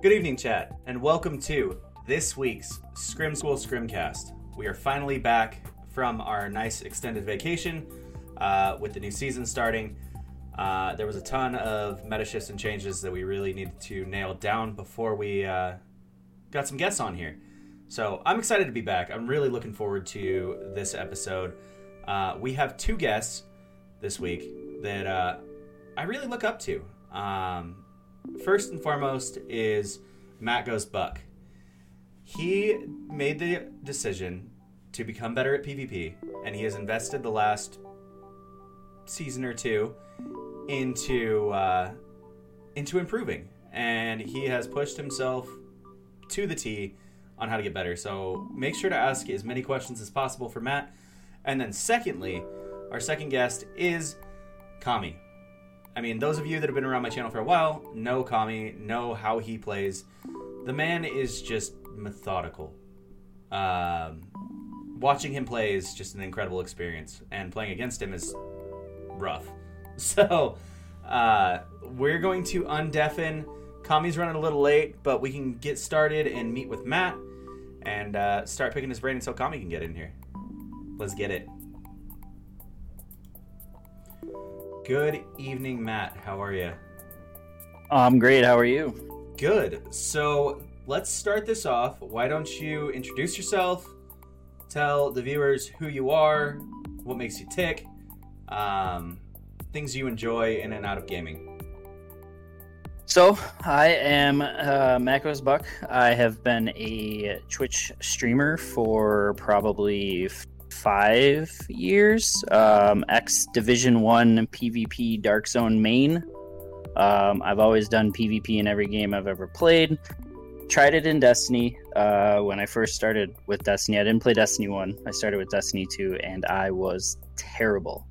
Good evening, chat, and welcome to this week's Scrim School Scrimcast. We are finally back from our nice extended vacation uh, with the new season starting. Uh, there was a ton of meta shifts and changes that we really needed to nail down before we uh, got some guests on here. So I'm excited to be back. I'm really looking forward to this episode. Uh, we have two guests this week that uh, I really look up to. Um, first and foremost is Matt Goes Buck. He made the decision to become better at PvP, and he has invested the last season or two into uh, into improving, and he has pushed himself to the T on how to get better. So make sure to ask as many questions as possible for Matt. And then, secondly, our second guest is Kami. I mean, those of you that have been around my channel for a while know Kami, know how he plays. The man is just methodical. Um, watching him play is just an incredible experience, and playing against him is rough. So, uh, we're going to undeafen. Kami's running a little late, but we can get started and meet with Matt and uh, start picking his brain until Kami can get in here. Let's get it. Good evening, Matt. How are you? I'm great. How are you? Good. So let's start this off. Why don't you introduce yourself? Tell the viewers who you are, what makes you tick, um, things you enjoy in and out of gaming. So, I am uh, Matt Goes Buck. I have been a Twitch streamer for probably five years. Um, X Division One PvP Dark Zone main. Um, I've always done PvP in every game I've ever played. Tried it in Destiny uh, when I first started with Destiny. I didn't play Destiny One. I started with Destiny Two, and I was terrible.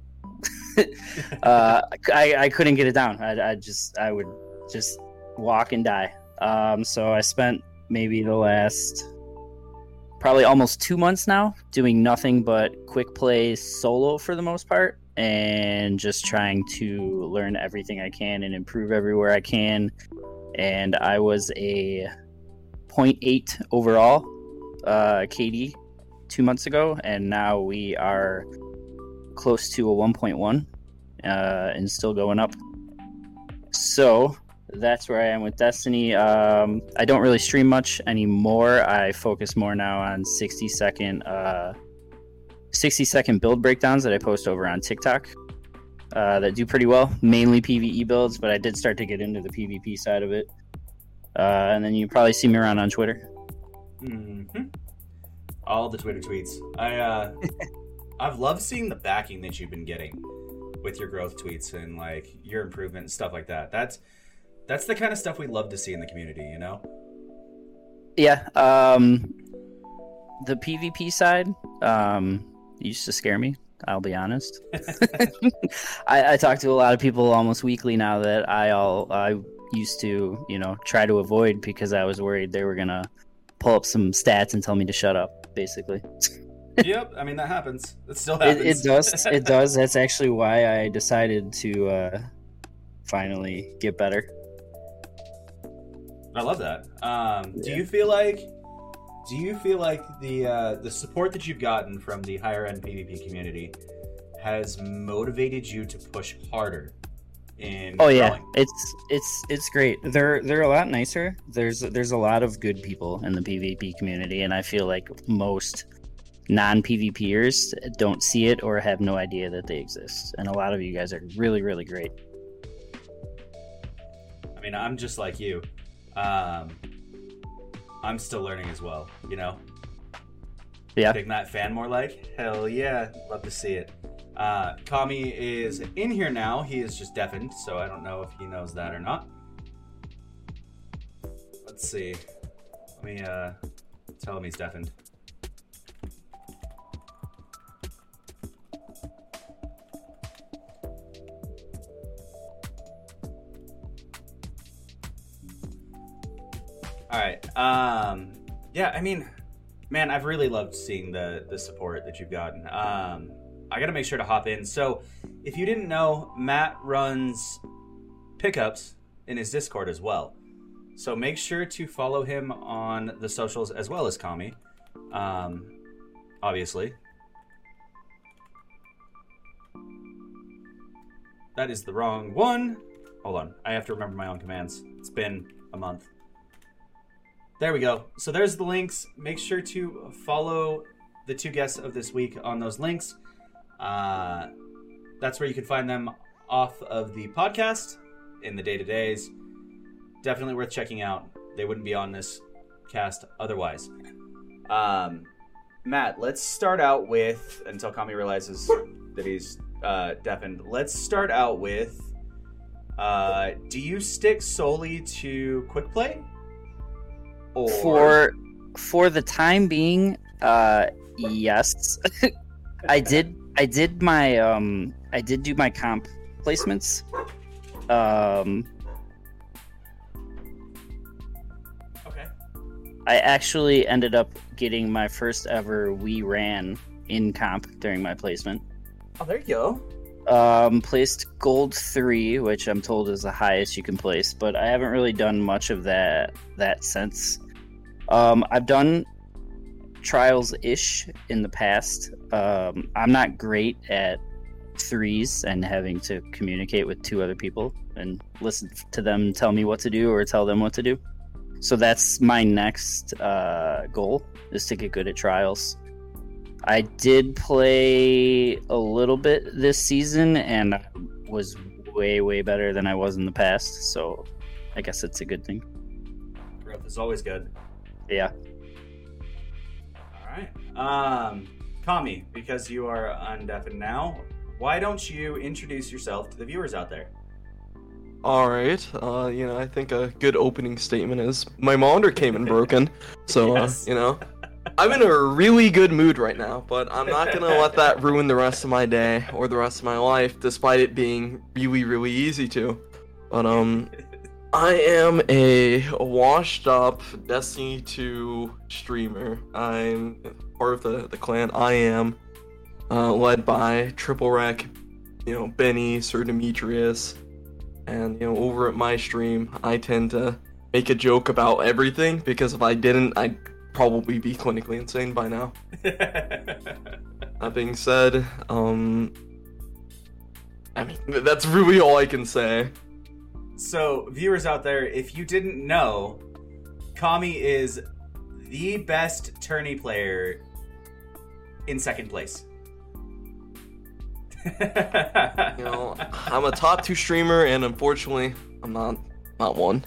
uh, I, I couldn't get it down. I, I just I would just walk and die. Um, so I spent maybe the last probably almost two months now doing nothing but quick play solo for the most part and just trying to learn everything I can and improve everywhere I can. And I was a 0.8 overall uh, KD two months ago, and now we are close to a 1.1 uh, and still going up. So that's where I am with Destiny. Um, I don't really stream much anymore. I focus more now on 60 second, uh, 60 second build breakdowns that I post over on TikTok. Uh, that do pretty well, mainly PVE builds, but I did start to get into the PvP side of it. Uh, and then you probably see me around on Twitter. Mm-hmm. All the Twitter tweets. I uh, I've loved seeing the backing that you've been getting with your growth tweets and like your improvement and stuff like that. That's that's the kind of stuff we love to see in the community, you know? Yeah. Um, the PvP side um, used to scare me. I'll be honest. I, I talk to a lot of people almost weekly now that I all I used to you know try to avoid because I was worried they were gonna pull up some stats and tell me to shut up. Basically. yep. I mean that happens. It still happens. It, it does. It does. That's actually why I decided to uh, finally get better. I love that. Um, yeah. Do you feel like do you feel like the uh, the support that you've gotten from the higher end PvP community has motivated you to push harder? In oh growing? yeah, it's it's it's great. They're they're a lot nicer. There's there's a lot of good people in the PvP community, and I feel like most non PvPers don't see it or have no idea that they exist. And a lot of you guys are really really great. I mean, I'm just like you. Um, I'm still learning as well, you know? Yeah. Big Matt fan more like? Hell yeah. Love to see it. Uh, Kami is in here now. He is just deafened, so I don't know if he knows that or not. Let's see. Let me uh, tell him he's deafened. All right. Um, yeah, I mean, man, I've really loved seeing the the support that you've gotten. Um, I got to make sure to hop in. So, if you didn't know, Matt runs pickups in his Discord as well. So make sure to follow him on the socials as well as Kami. Um, obviously. That is the wrong one. Hold on. I have to remember my own commands. It's been a month. There we go. So there's the links. Make sure to follow the two guests of this week on those links. Uh, that's where you can find them off of the podcast in the day to days. Definitely worth checking out. They wouldn't be on this cast otherwise. Um, Matt, let's start out with until Kami realizes that he's uh, deafened. Let's start out with. Uh, do you stick solely to quick play? Or For for the time being, uh, yes, I did. I did my um. I did do my comp placements. Um, okay, I actually ended up getting my first ever we ran in comp during my placement. oh there you go. Um, placed gold three, which I'm told is the highest you can place, but I haven't really done much of that that since. Um, I've done trials ish in the past. Um, I'm not great at threes and having to communicate with two other people and listen to them tell me what to do or tell them what to do. So that's my next uh, goal is to get good at trials. I did play a little bit this season and I was way way better than I was in the past. So I guess it's a good thing. Growth is always good. Yeah. All right. Um, Kami, because you are undeafened now, why don't you introduce yourself to the viewers out there? All right. Uh, you know, I think a good opening statement is my monitor came in broken, so Yes. uh, you know, I'm in a really good mood right now. But I'm not gonna let that ruin the rest of my day or the rest of my life, despite it being really, really easy to. But um, I am a washed-up Destiny 2 streamer. I'm part of the the clan. I am uh, led by Triple Wreck, you know, Benny, Sir Demetrius, and you know, over at my stream, I tend to make a joke about everything because if I didn't, I'd probably be clinically insane by now. That being said, um, I mean, that's really all I can say. So, viewers out there, if you didn't know, Kami is the best tourney player in second place. You know, I'm a top two streamer, and unfortunately, I'm not not one.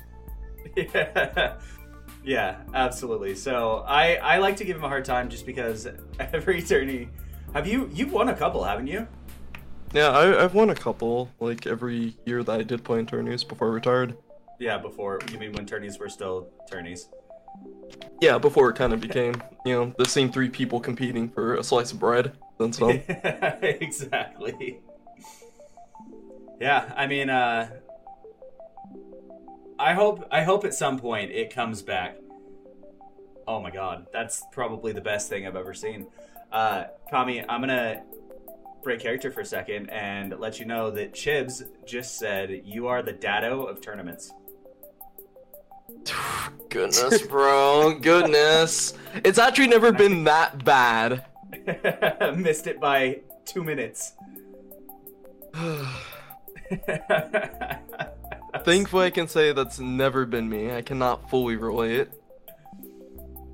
yeah. yeah, absolutely. So I I like to give him a hard time just because every tourney. Have you you've won a couple, haven't you? Yeah, I, I've won a couple, like every year that I did play in tourneys before I retired. Yeah, before you mean when tourneys were still tourneys. Yeah, before it kind of became, you know, the same three people competing for a slice of bread. Then some. exactly. Yeah, I mean, uh, I hope I hope at some point it comes back. Oh my god, that's probably the best thing I've ever seen. Uh, Kami, I'm gonna break character for a second and let you know that Chibs just said you are the Dado of tournaments. Goodness, bro. Goodness. It's actually never been that bad. Missed it by two minutes. Thankfully, I can say that's never been me. I cannot fully relate.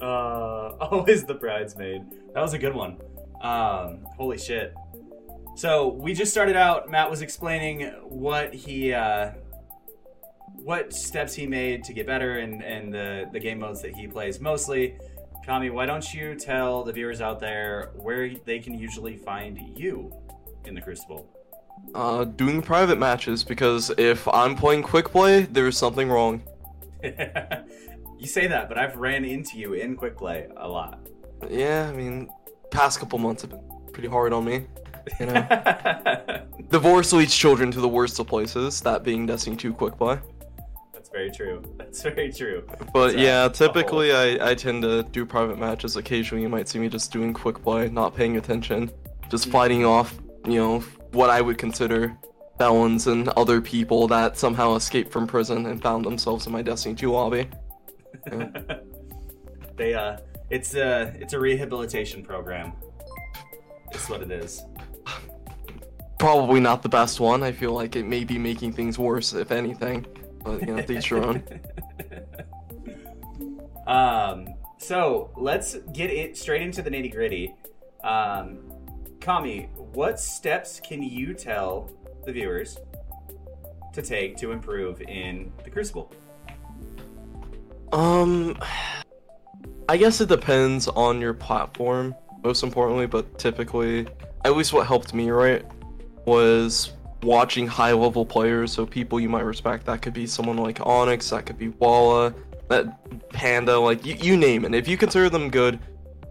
Uh, always the bridesmaid. That was a good one. Um, holy shit. So we just started out. Matt was explaining what he, uh, what steps he made to get better and and the the game modes that he plays mostly. Kami, why don't you tell the viewers out there where they can usually find you in the Crucible? Uh, doing private matches because if I'm playing quick play, there's something wrong. you say that, but I've ran into you in quick play a lot. Yeah, I mean, past couple months have been pretty hard on me. You know, divorce leads children to the worst of places. That being Destiny 2 quick play. That's very true. That's very true. But a- yeah, typically I, I tend to do private matches. Occasionally you might see me just doing quick play, not paying attention, just fighting off, you know, what I would consider felons and other people that somehow escaped from prison and found themselves in my Destiny 2 lobby. Yeah. they uh, it's a it's a rehabilitation program. It's what it is. Probably not the best one. I feel like it may be making things worse, if anything. But you know, each your own. Um, so let's get it straight into the nitty gritty. Um, Kami, what steps can you tell the viewers to take to improve in the Crucible? Um, I guess it depends on your platform, most importantly, but typically, at least what helped me, right, was watching high level players, so people you might respect. That could be someone like Onyx, that could be Walla, that Panda, like you, you name it. If you consider them good,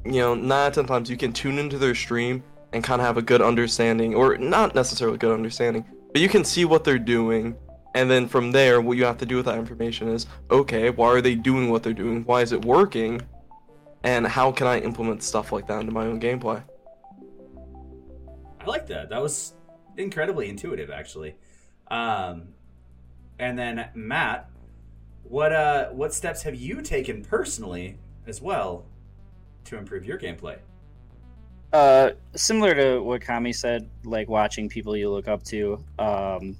you know, nine times you can tune into their stream and kind of have a good understanding, or not necessarily good understanding, but you can see what they're doing. And then from there, what you have to do with that information is okay, why are they doing what they're doing? Why is it working? And how can I implement stuff like that into my own gameplay? I like that. That was incredibly intuitive, actually. Um, and then Matt, what uh, what steps have you taken personally as well to improve your gameplay? Uh, similar to what Kami said, like watching people you look up to. Um,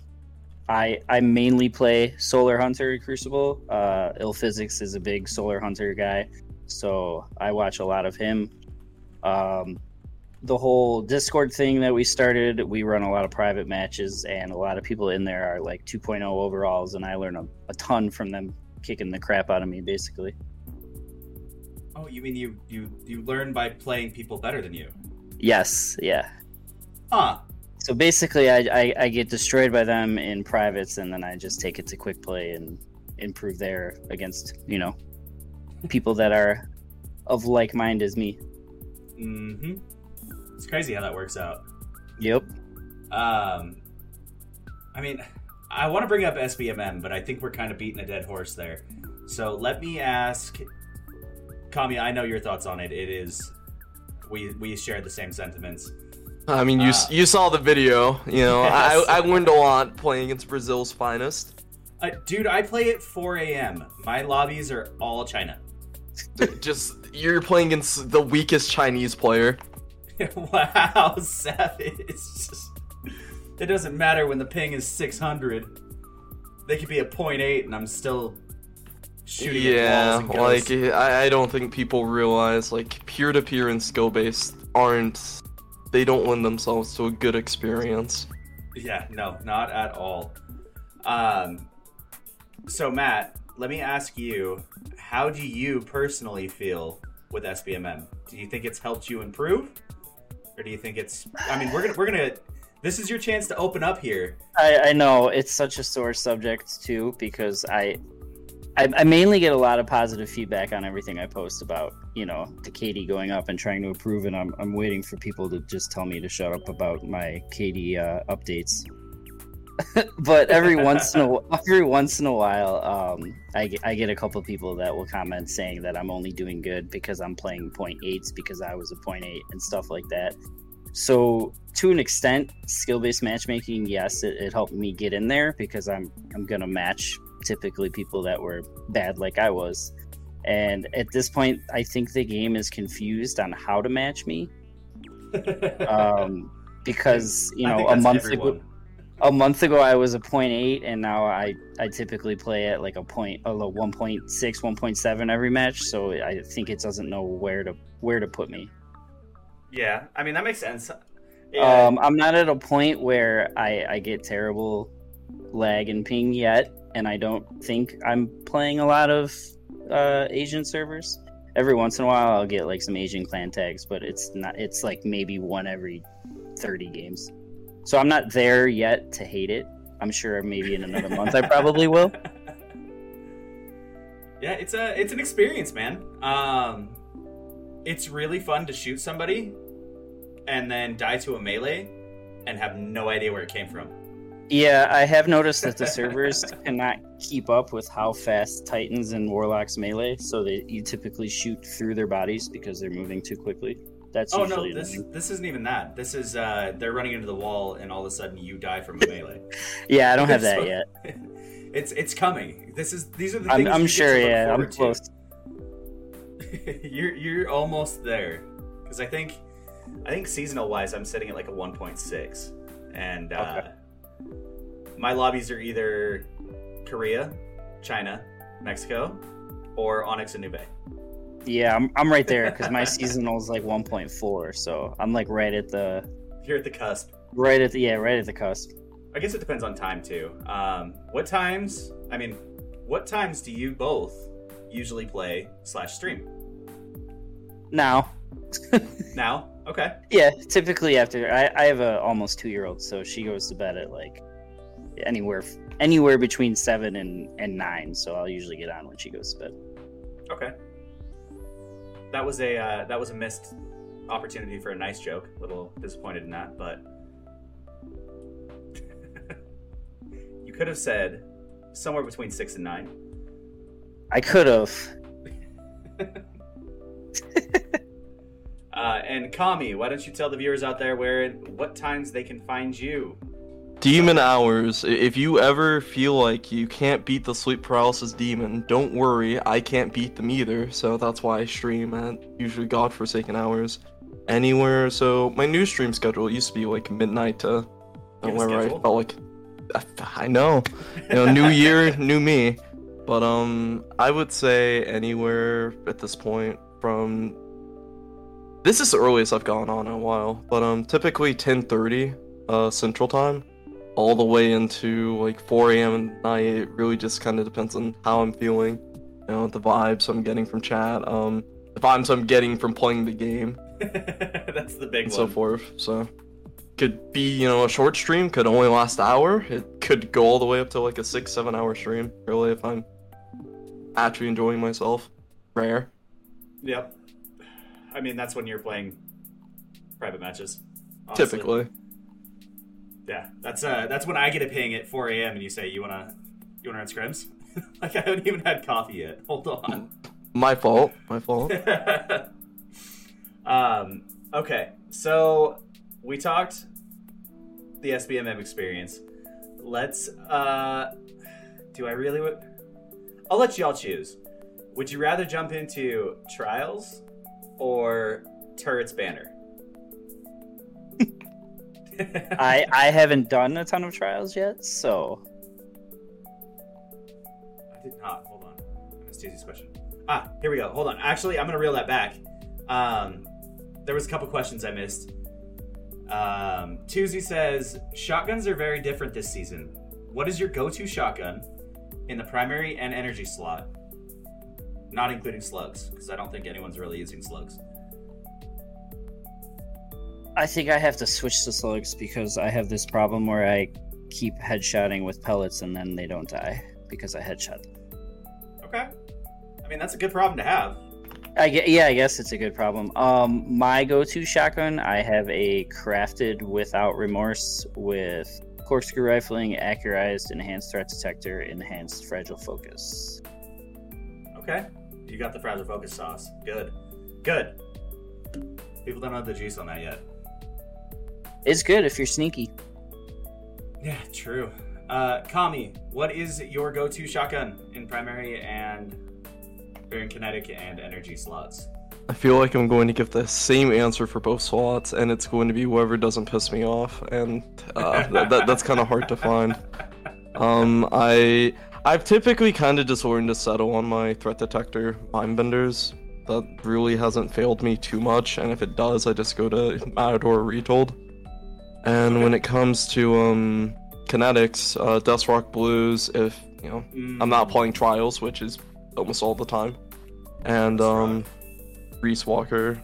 I I mainly play Solar Hunter Crucible. Uh, Ill Physics is a big Solar Hunter guy, so I watch a lot of him. Um, the whole Discord thing that we started, we run a lot of private matches, and a lot of people in there are like 2.0 overalls, and I learn a, a ton from them kicking the crap out of me, basically. Oh, you mean you you you learn by playing people better than you? Yes, yeah. Huh. So basically, I, I, I get destroyed by them in privates, and then I just take it to quick play and improve there against you know people that are of like mind as me. Mm-hmm. It's crazy how that works out. Yep. Um, I mean, I want to bring up SBMM, but I think we're kind of beating a dead horse there. So let me ask, Kami. I know your thoughts on it. It is, we we share the same sentiments. I mean, you Uh, you saw the video. You know, Yes. I I learned a lot playing against Brazil's finest. Uh, dude, I play at 4 a.m. My lobbies are all China. Just you're playing against the weakest Chinese player. wow, savage. It doesn't matter when the ping is 600. They could be a 0.8 and I'm still shooting yeah, at walls and like. I, I don't think people realize like peer to peer and skill based aren't. They don't lend themselves to a good experience. Yeah, no, not at all. Um, so Matt, let me ask you, how do you personally feel with SBMM? Do you think it's helped you improve, do you think it's? I mean, we're gonna we're gonna. This is your chance to open up here. I, I know it's such a sore subject too because I, I I mainly get a lot of positive feedback on everything I post about you know the KD going up and trying to approve, and I'm I'm waiting for people to just tell me to shut up about my KD uh, updates. but every once in a every once in a while, um, I get, I get a couple people that will comment saying that I'm only doing good because I'm playing point eights because I was a point eight and stuff like that. So to an extent, skill based matchmaking, yes, it, it helped me get in there because I'm I'm gonna match typically people that were bad like I was. And at this point, I think the game is confused on how to match me. Um, because you know a month everyone. ago, a month ago I was a point eight, and now I I typically play at like a point a little 1.6, 1.7 every match. So I think it doesn't know where to where to put me. Yeah, I mean that makes sense. Yeah, Um, I'm not at a point where I, I get terrible lag and ping yet, and I don't think I'm playing a lot of uh, Asian servers. Every once in a while, I'll get like some Asian clan tags, but it's not. It's like maybe one every thirty games. So I'm not there yet to hate it. I'm sure maybe in another month I probably will. yeah, it's a it's an experience, man. Um, it's really fun to shoot somebody and then die to a melee and have no idea where it came from. Yeah, I have noticed that the servers cannot keep up with how fast Titans and Warlocks melee, so that you typically shoot through their bodies because they're moving too quickly. That's Oh no, this annoying. this isn't even that. This is uh they're running into the wall and all of a sudden you die from a melee. Yeah, I don't have that So- yet. it's it's coming. This is these are the I'm, things I'm sure. Yeah, I'm close. you're you're almost there because I think I think seasonal wise I'm sitting at like a 1.6 and uh, Okay. my lobbies are either Korea, China, Mexico, or Onyx and Nube. Yeah, I'm, I'm right there because my seasonal's like 1.4, so I'm like right at the You're at the cusp. right at the yeah right at the cusp. I guess it depends on time too. Um, what times? I mean, what times do you both usually play slash stream? Now, Now, okay. yeah, typically after I, I have a almost two year old, so she goes to bed at like anywhere anywhere between seven and and nine. So I'll usually get on when she goes to bed. Okay. That was a uh, that was a missed opportunity for a nice joke. A little disappointed in that, but you could have said somewhere between six and nine. I could have. Uh, and Kami, why don't you tell the viewers out there where what times they can find you? Demon hours. If you ever feel like you can't beat the sleep paralysis demon, don't worry. I can't beat them either. So that's why I stream at usually godforsaken hours. Anywhere. So my new stream schedule used to be like midnight to whenever I felt like. I- I know. You know, new year, new me. But um, I would say anywhere at this point from. This is the earliest I've gone on in a while, but um, typically 10:30 uh Central Time, all the way into like 4 a.m. at night. It really just kind of depends on how I'm feeling, you know, the vibes I'm getting from chat, um, the vibes I'm getting from playing the game, That's the big and one. so forth. So, could be you know a short stream, could only last an hour. It could go all the way up to like a six, seven hour stream. Really, if I'm actually enjoying myself. Rare. Yep. I mean, that's when you're playing private matches. honestly. Typically. Yeah, that's uh, that's when I get a ping at 4 a.m. and you say you wanna you wanna run scrims. like I haven't even had coffee yet. Hold on. My fault. My fault. um. Okay, so we talked the SBMM experience. Let's. uh Do I really? wa- I'll let y'all choose. Would you rather jump into trials or turrets banner? I I haven't done a ton of trials yet, so I did not. Hold on. I missed Susie's question. Ah, here we go. Hold on. Actually, I'm gonna reel that back. Um, there was a couple questions I missed. Um, Tuesday says shotguns are very different this season. What is your go-to shotgun in the primary and energy slot? Not including slugs, because I don't think anyone's really using slugs. I think I have to switch to slugs because I have this problem where I keep headshotting with pellets and then they don't die because I headshot. them. Okay. I mean, that's a good problem to have. I get, yeah, I guess it's a good problem. Um, my go-to shotgun, I have a crafted without remorse with corkscrew rifling, accurized, enhanced threat detector, enhanced fragile focus. Okay. You got the fragile focus sauce. Good. Good. People don't know the juice on that yet. It's good if you're sneaky. Yeah, true. Uh, Kami, what is your go-to shotgun in primary and or in kinetic and energy slots? I feel like I'm going to give the same answer for both slots, and it's going to be whoever doesn't piss me off, and uh, that, that, that's kind of hard to find. Um, I I've typically kind of just learned to settle on my threat detector mindbenders. That really hasn't failed me too much, and if it does, I just go to Matador Retold. And when it comes to um kinetics, uh, Dust Rock Blues, if you know I'm not playing trials, which is almost all the time, and um. Reese Walker.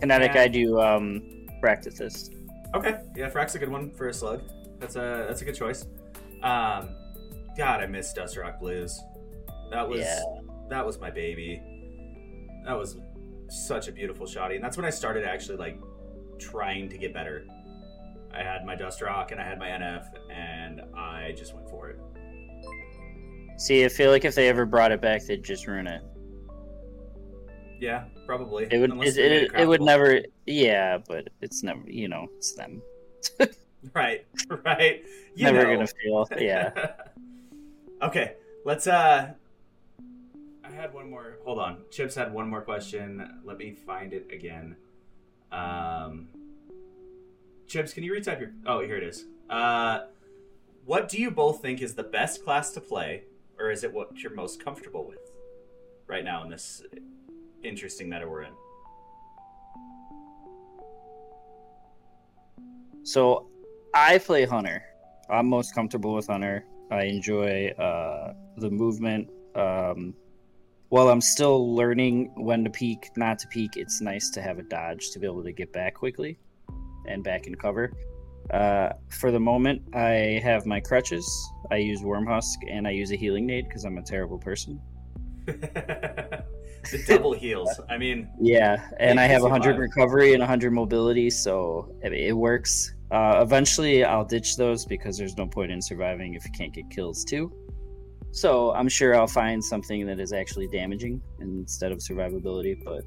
Kinetic, Yeah. I do um, practice. Okay, yeah, Frack's a good one for a slug. That's a that's a good choice. Um, God, I miss Dust Rock Blues. That was Yeah. that was my baby. That was such a beautiful shotty, and that's when I started actually like trying to get better. I had my Dust Rock and I had my NF, and I just went for it. See, I feel like if they ever brought it back, they'd just ruin it. Yeah, probably. It would it, it, it would never yeah, but it's never you know, it's them. Right, right. You never know. gonna feel yeah. okay, let's. uh I had one more. Hold on. Chips had one more question. Let me find it again. Um, Chips, can you retype your? Oh, here it is. Uh, what do you both think is the best class to play, or is it what you're most comfortable with right now in this interesting meta we're in? So I play Hunter. I'm most comfortable with Hunter. I enjoy uh, the movement. Um, while I'm still learning when to peek, not to peek, it's nice to have a dodge to be able to get back quickly and back in cover. Uh, for the moment, I have my crutches. I use Wormhusk and I use a healing nade because I'm a terrible person. the double heals. I mean, Yeah, and I have 100 five. recovery and 100 mobility, so it, it works. Uh, eventually, I'll ditch those because there's no point in surviving if you can't get kills too. So I'm sure I'll find something that is actually damaging instead of survivability. But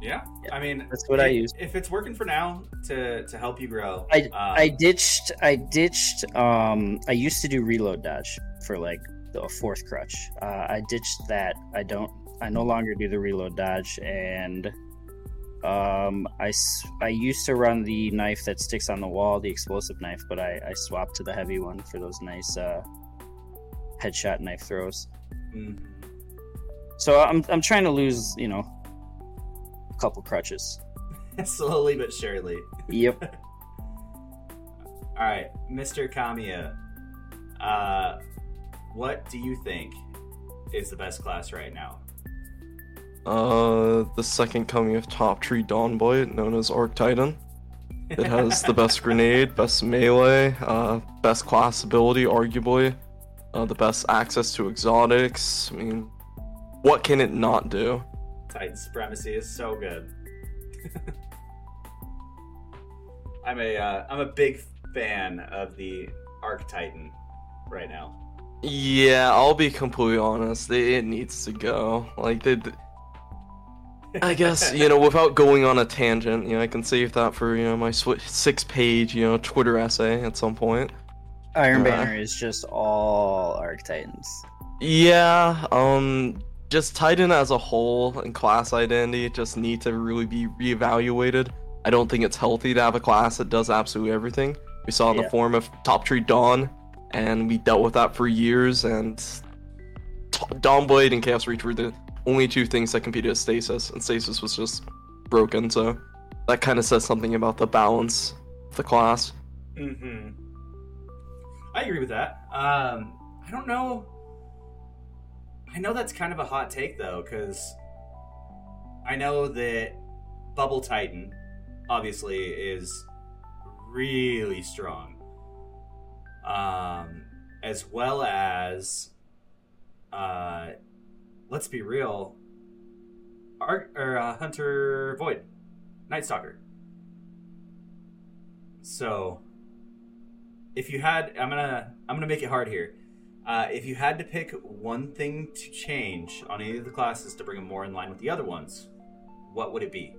yeah. I mean, That's what I use. If it's working for now to to help you grow, I um, I ditched I ditched. Um, I used to do reload dodge for like the fourth crutch. Uh, I ditched that. I don't. I no longer do the reload dodge, and um, I s- I used to run the knife that sticks on the wall, the explosive knife, but I I swapped to the heavy one for those nice uh, headshot knife throws. mhm. So I'm I'm trying to lose you know a couple crutches. slowly but surely. Yep. All right, Mr. Kamiya, uh, what do you think is the best class right now? Uh, the second coming of Top Tree Dawnboy, known as Arc Titan. It has the best grenade, best melee, uh, best class ability, arguably, uh, the best access to exotics. I mean, what can it not do? Titan supremacy is so good. I'm a uh, I'm a big fan of the Arc Titan right now. Yeah, I'll be completely honest. It, it needs to go. Like, they, I guess you know, without going on a tangent, you know, I can save that for you know my six-page you know Twitter essay at some point. Iron Uh, Banner is just all Arc Titans. Yeah, um, just Titan as a whole and class identity just need to really be reevaluated. I don't think it's healthy to have a class that does absolutely everything. We saw in Yeah. the form of Top Tree Dawn, and we dealt with that for years. And T- Dawnblade and Chaos Reach were the only two things that competed with Stasis, and Stasis was just broken. So that kind of says something about the balance of the class. Mm-hmm. I agree with that. Um, I don't know. I know that's kind of a hot take though, because I know that Bubble Titan obviously is really strong, um, as well as, uh, let's be real, or uh, Hunter Void, Night Stalker. So, if you had, I'm gonna, I'm gonna make it hard here. Uh, if you had to pick one thing to change on any of the classes to bring them more in line with the other ones, what would it be?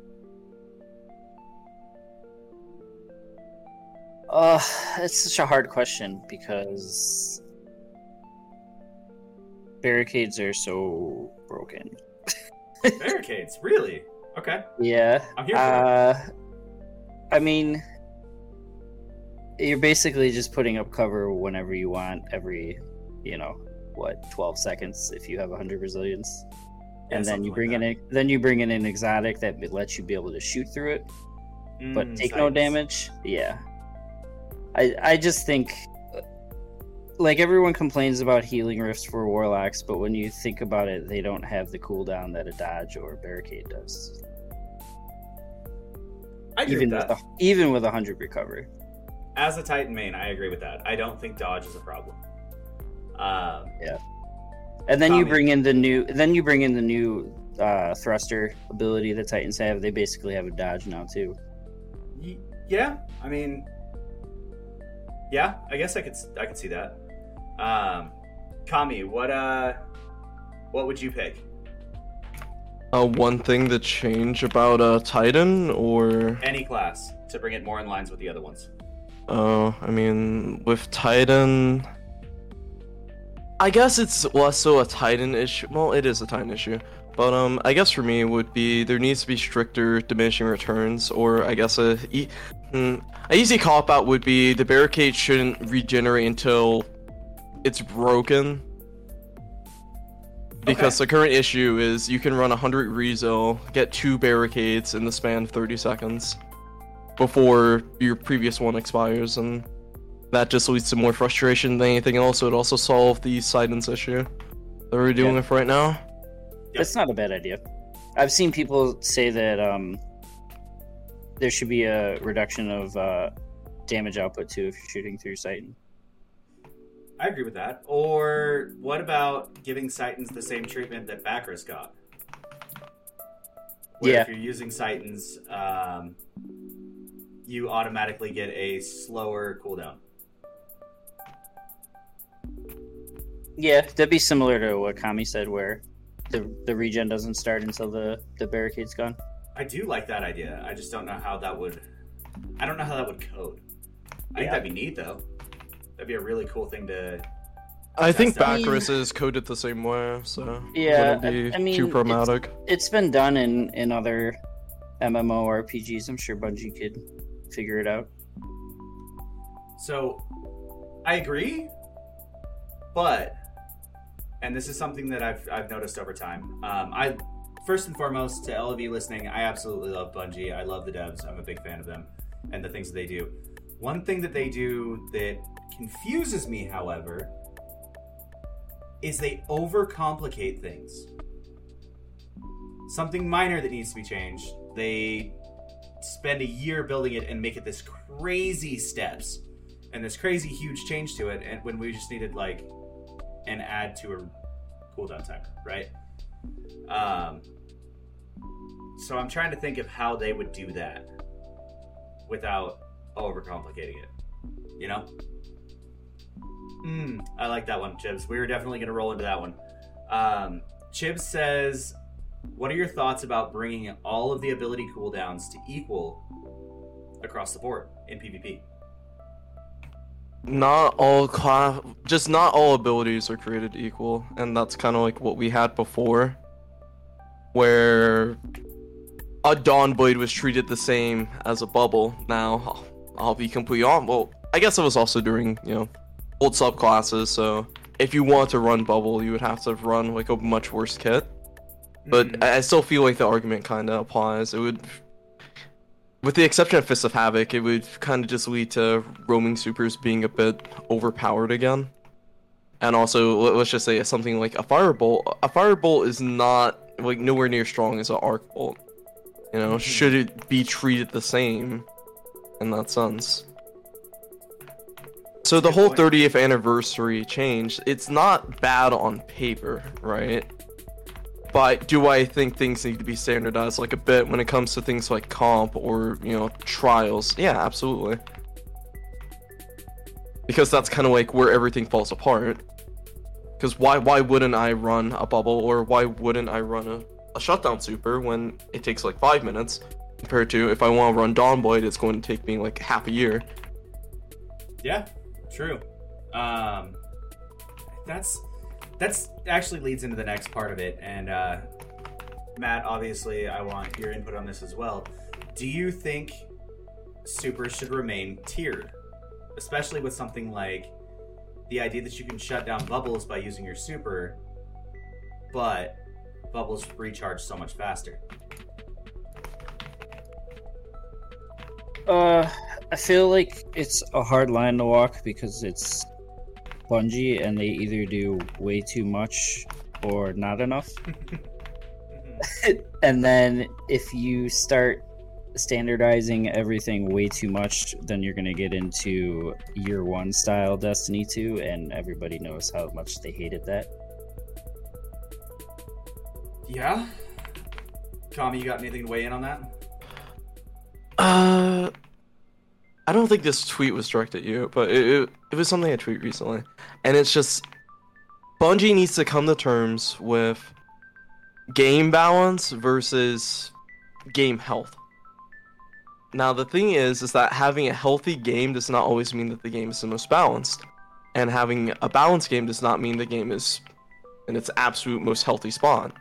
Uh, it's such a hard question because barricades are so broken. Barricades, really? Okay. Yeah. I'm here for uh, I mean, you're basically just putting up cover whenever you want, every, you know, what, 12 seconds if you have 100 resilience. Yeah, and then you like bring in a, then you bring in an exotic that lets you be able to shoot through it, but Mm, take no damage. Yeah, I I just think like everyone complains about healing rifts for warlocks, but when you think about it, they don't have the cooldown that a dodge or a barricade does. I Even with a, even with a hundred recovery. As a Titan main, I agree with that. I don't think dodge is a problem. Um, yeah. And then you bring in the new then you bring in the new uh, thruster ability that Titans have. They basically have a dodge now too. y- yeah, I mean, yeah, I guess I could, I could see that. Um, Kami, what, uh, what would you pick? Uh, one thing to change about uh Titan, or Any class to bring it more in lines with the other ones. Uh, I mean, with Titan, I guess it's less so a Titan issue. Well, it is a Titan issue, but um, I guess for me it would be there needs to be stricter diminishing returns, or I guess a e- mm, a easy cop out would be the barricade shouldn't regenerate until it's broken. Because Okay. the current issue is you can run 100 Rezo, get two barricades in the span of 30 seconds before your previous one expires, and that just leads to more frustration than anything else. So it also solved the Citan's issue that we're dealing Yeah. with right now. That's not a bad idea. I've seen people say that um, there should be a reduction of uh, damage output too if you're shooting through Titan. I agree with that. Or what about giving Titans the same treatment that Bakris got? Where Yeah. if you're using Titans, um, you automatically get a slower cooldown. Yeah, that'd be similar to what Kami said, where the the regen doesn't start until the the barricade's gone. I do like that idea. I just don't know how that would. I don't know how that would code. I think that'd be neat though. That'd be a really cool thing to. I think That's not- Bakris is coded the same way, so Yeah, wouldn't be I- I mean, too it's- problematic. It's been done in in other MMORPGs. I'm sure Bungie could figure it out. So, I agree, but, and this is something that I've I've noticed over time. Um, I first and foremost to all of you listening, I absolutely love Bungie. I love the devs. I'm a big fan of them and the things that they do. One thing that they do that confuses me, however, is they overcomplicate things. Something minor that needs to be changed, they spend a year building it and make it this crazy steps and this crazy huge change to it and when we just needed like an add to a cooldown timer right? Um so i'm trying to think of how they would do that without overcomplicating it you know? Mm, i like that one chibs. We were definitely going to roll into that one. Um chibs says what are your thoughts about bringing all of the ability cooldowns to equal across the board in pvp not all class just not all abilities are created equal and that's kind of like what we had before where a dawn blade was treated the same as a bubble. Now I'll, I'll be completely on well i guess it was also during you know old subclasses so if you want to run bubble you would have to run like a much worse kit but Mhm. I still feel like the argument kind of applies. It would, with the exception of Fist of Havoc, it would kind of just lead to roaming supers being a bit overpowered again. And also, let- let's just say something like a firebolt. A firebolt is not like nowhere near strong as an arc bolt. You know, Mhm. should it be treated the same in that sense? So the whole 30th anniversary change, it's not bad on paper, right? But do I think things need to be standardized like a bit when it comes to things like comp or, you know, trials? Yeah, absolutely. Because that's kind of like where everything falls apart. Because why why wouldn't I run a bubble or why wouldn't I run a, a shutdown super when it takes like five minutes compared to if I want to run Dawn Blade, it's going to take me like half a year. Yeah, true. Um, that's that's actually leads into the next part of it, and uh, Matt, obviously, I want your input on this as well. Do you think supers should remain tiered, especially with something like the idea that you can shut down bubbles by using your super, but bubbles recharge so much faster? Uh, I feel like it's a hard line to walk because it's Bungie and they either do way too much or not enough. and then if you start standardizing everything way too much, then you're going to get into year one style Destiny 2, and everybody knows how much they hated that. yeah. Tommy, you got anything to weigh in on that? Uh, I don't think this tweet was directed at you, but it, it, it was something I tweeted recently. And it's just Bungie needs to come to terms with game balance versus game health. Now the thing is is that having a healthy game does not always mean that the game is the most balanced. And having a balanced game does not mean the game is in its absolute most healthy spawn.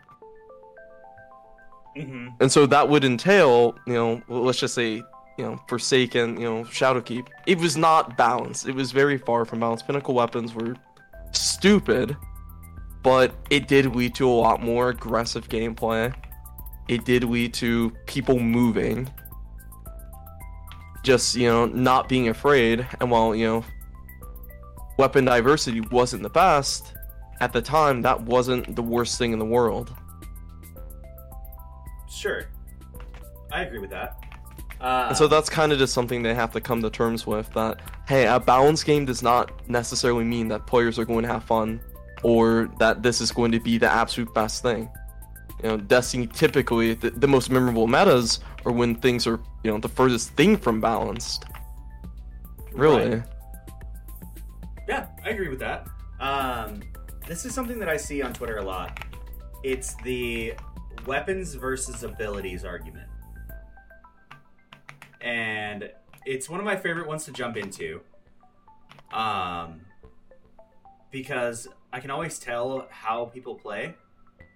Mm-hmm. And so that would entail, you know, let's just say, you know, Forsaken, you know, Shadowkeep. It was not balanced. It was very far from balanced. Pinnacle weapons were stupid, but it did lead to a lot more aggressive gameplay. It did lead to people moving. Just, you know, not being afraid. And while, you know, weapon diversity wasn't the best, at the time, that wasn't the worst thing in the world. Sure. I agree with that. Uh, And so that's kind of just something they have to come to terms with that hey, a balanced game does not necessarily mean that players are going to have fun or that this is going to be the absolute best thing. You know, Destiny typically the, the most memorable metas are when things are, you know, the furthest thing from balanced. Really. Right. Yeah, I agree with that. Um, this is something that I see on Twitter a lot. It's the weapons versus abilities argument. And it's one of my favorite ones to jump into. Um, because I can always tell how people play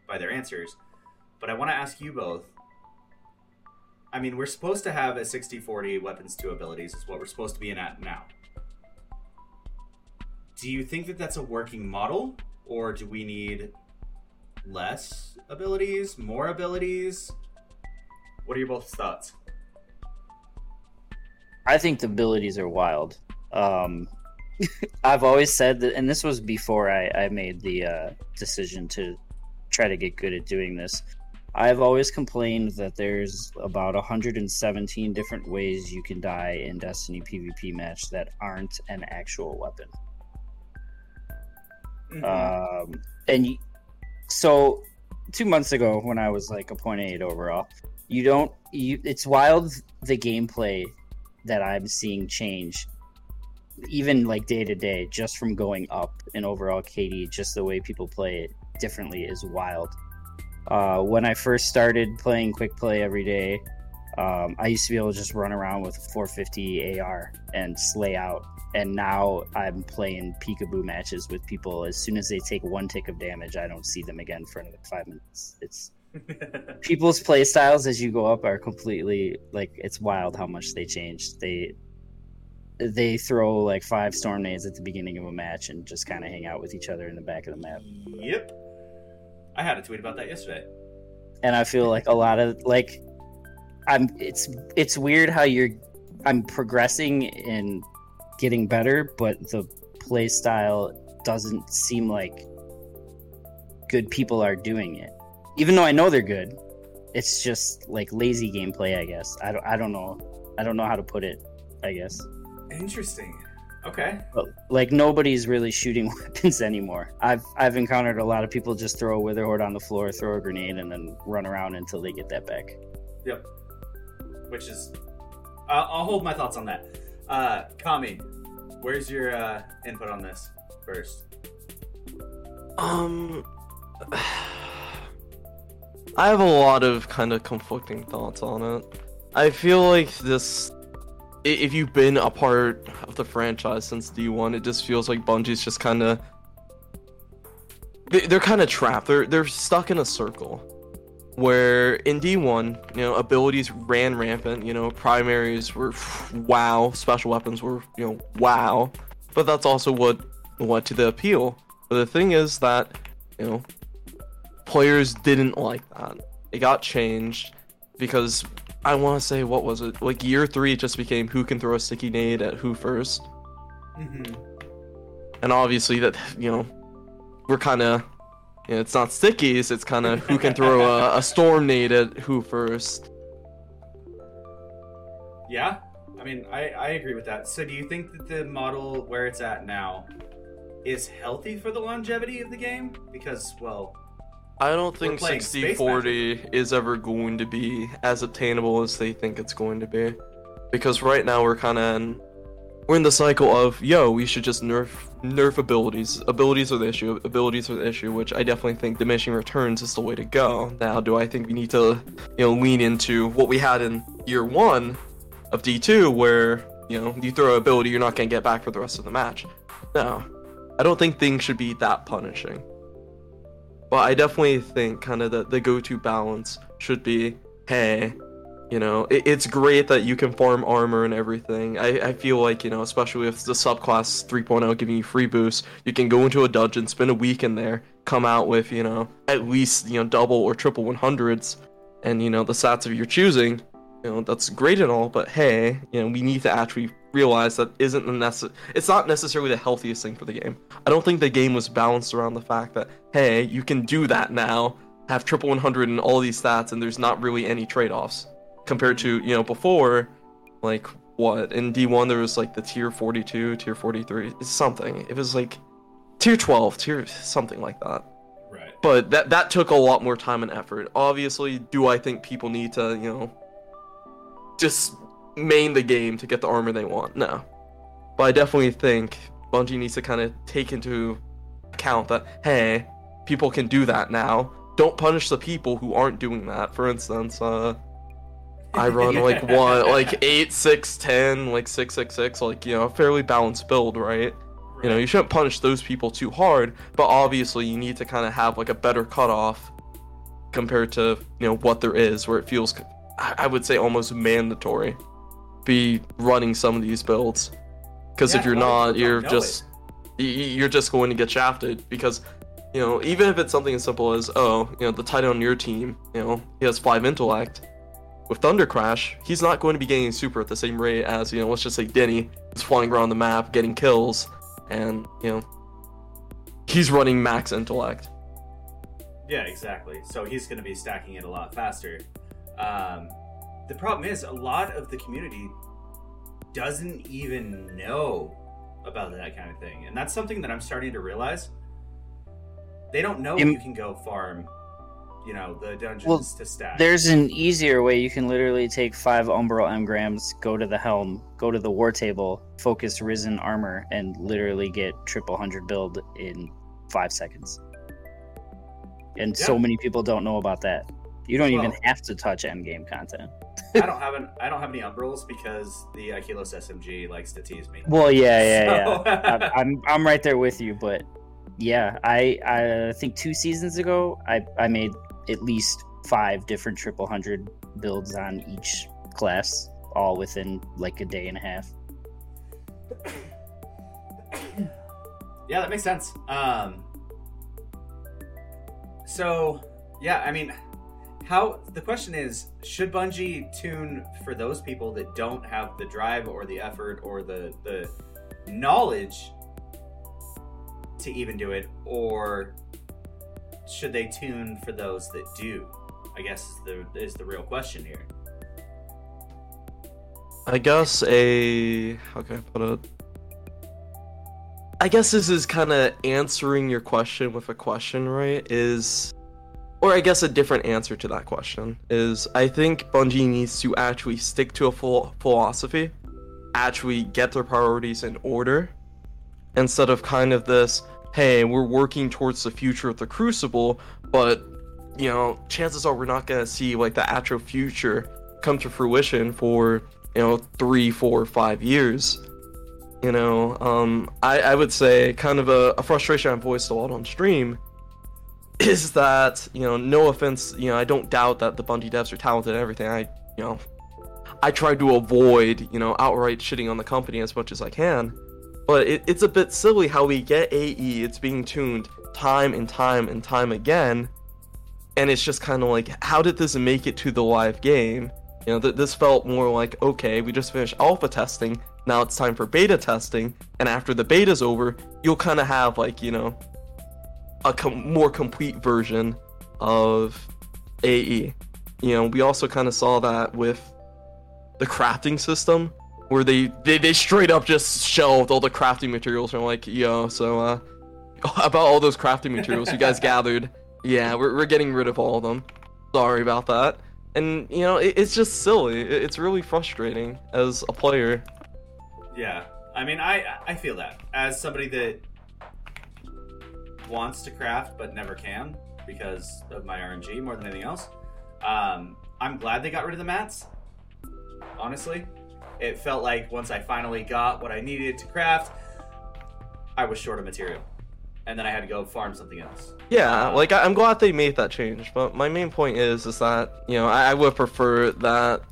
by their answers. But I want to ask you both. I mean, we're supposed to have a 60 40 weapons to abilities, is what we're supposed to be in at now. Do you think that that's a working model, or do we need less abilities, more abilities? What are your both thoughts? I think the abilities are wild. Um, I've always said that, and this was before I, I made the uh, decision to try to get good at doing this. I've always complained that there's about 117 different ways you can die in Destiny PvP match that aren't an actual weapon. Mm-hmm. Um, and y- so two months ago, when I was like a point eight overall, you don't. You it's wild the gameplay that I'm seeing change, even like day to day, just from going up in overall KD. Just the way people play it differently is wild. Uh, when I first started playing quick play every day, um, I used to be able to just run around with a 450 AR and slay out. And now I'm playing peekaboo matches with people. As soon as they take one tick of damage, I don't see them again for another five minutes. It's people's play styles as you go up are completely like it's wild how much they change. They they throw like five storm nades at the beginning of a match and just kind of hang out with each other in the back of the map. yep. I had a tweet about that yesterday. and I feel like a lot of like I'm it's it's weird how you're I'm progressing and getting better, but the play style doesn't seem like good people are doing it. Even though I know they're good, it's just like lazy gameplay, I guess. I don't I don't know. I don't know how to put it, I guess. Interesting. Okay. But like nobody's really shooting weapons anymore. I've I've encountered a lot of people just throw a Witherhoard on the floor, throw a grenade, and then run around until they get that back. Yep. Which is, uh, I'll hold my thoughts on that. Uh, Kami, where's your uh, input on this first? Um, I have a lot of kind of conflicting thoughts on it. I feel like this. If you've been a part of the franchise since D1, it just feels like Bungie's just kind of, they're kind of trapped. They're they're stuck in a circle, where in D1, you know, abilities ran rampant. You know, primaries were wow, special weapons were you know wow, but that's also what led to the appeal. But the thing is that, you know, players didn't like that. It got changed because I want to say, what was it? Like year three, it just became who can throw a sticky nade at who first. Mm-hmm. And obviously, that, you know, we're kind of, you know, it's not stickies, it's kind of who can throw a, a storm nade at who first. Yeah, I mean, I, I agree with that. So, do you think that the model where it's at now is healthy for the longevity of the game? Because, well, I don't think playing 60 Space 40 is ever going to be as attainable as they think it's going to be. Because right now we're kind of in we're in the cycle of yo, we should just nerf nerf abilities. Abilities are the issue. Abilities are the issue, which I definitely think diminishing returns is the way to go. Now, do I think we need to, you know, lean into what we had in year one of D2, where you know you throw an ability, you're not gonna get back for the rest of the match? No, I don't think things should be that punishing. But I definitely think kind of the, the go-to balance should be, hey, you know, it, it's great that you can farm armor and everything. I, I feel like, you know, especially with the subclass 3.0 giving you free boosts, you can go into a dungeon, spend a week in there, come out with, you know, at least, you know, double or triple 100s, and, you know, the stats of your choosing. You know, that's great and all, but hey, you know, we need to actually realize that isn't the necess- it's not necessarily the healthiest thing for the game. I don't think the game was balanced around the fact that, hey, you can do that now, have triple 100 and all these stats, and there's not really any trade-offs compared to you know before like what in d1 there was like the tier 42 tier 43 something it was like tier 12 tier something like that Right. but that that took a lot more time and effort obviously do i think people need to you know just main the game to get the armor they want no. But i definitely think bungie needs to kind of take into account that hey people can do that now. Don't punish the people who aren't doing that for instance uh I run like one, like eight, six, ten, like six, six, six, like you know, a fairly balanced build, right? You know, you shouldn't punish those people too hard, but obviously you need to kind of have like a better cutoff compared to you know what there is, where it feels, I I would say, almost mandatory, be running some of these builds, because if you're not, you're just, y- you're just going to get shafted because. You know, even if it's something as simple as, oh, you know, the titan on your team, you know, he has five intellect, with Thundercrash, he's not going to be getting super at the same rate as, you know, let's just say Denny, is flying around the map, getting kills, and, you know, he's running max intellect. Yeah, exactly. So he's going to be stacking it a lot faster. Um, the problem is, a lot of the community doesn't even know about that kind of thing, and that's something that I'm starting to realize. They don't know Im- you can go farm, you know, the dungeons Well, to stack. There's an easier way. You can literally take five Umbral engrams, go to the helm, go to the war table, focus Risen armor, and literally get triple hundred build in five seconds. And so many people don't know about that. You don't even have to touch endgame content. I don't have an I don't have any umbrals because the Aquilos SMG likes to tease me. Well, yeah, yeah, So- yeah. I'm I'm right there with you, but yeah, I I think two seasons ago I I made at least five different triple hundred builds on each class, all within like a day and a half. Yeah, that makes sense. Um, so, yeah, I mean, how the question is, should Bungie tune for those people that don't have the drive or the effort or the the knowledge to even do it, or should they tune for those that do? I guess is the is the real question here. I guess a. How can I put it? I guess this is kind of answering your question with a question, right? Is. Or I guess a different answer to that question is I think Bungie needs to actually stick to a full philosophy, actually get their priorities in order, instead of kind of this, hey, we're working towards the future of the Crucible, but you know, chances are we're not gonna see like the actual future come to fruition for you know three, four, five years. You know, um, I I would say kind of a, a frustration I've voiced a lot on stream is that you know no offense you know I don't doubt that the Bungie devs are talented and everything. I you know I try to avoid you know outright shitting on the company as much as I can. But it, it's a bit silly how we get AE it's being tuned time and time and time again and it's just kind of like how did this make it to the live game? You know th- this felt more like okay we just finished alpha testing now it's time for beta testing and after the beta's over you'll kind of have like you know a com- more complete version of AE. You know, we also kind of saw that with the crafting system where they, they they straight up just shelved all the crafting materials and were like, yo, so uh about all those crafting materials you guys gathered, yeah, we're we're getting rid of all of them. Sorry about that. And you know, it, it's just silly. It, it's really frustrating as a player. Yeah, I mean, I I feel that as somebody that wants to craft but never can because of my RNG more than anything else. Um, I'm glad they got rid of the mats. Honestly, it felt like once I finally got what I needed to craft, I was short of material, and then I had to go farm something else. Yeah, like I'm glad they made that change, but my main point is is that you know I, I would prefer that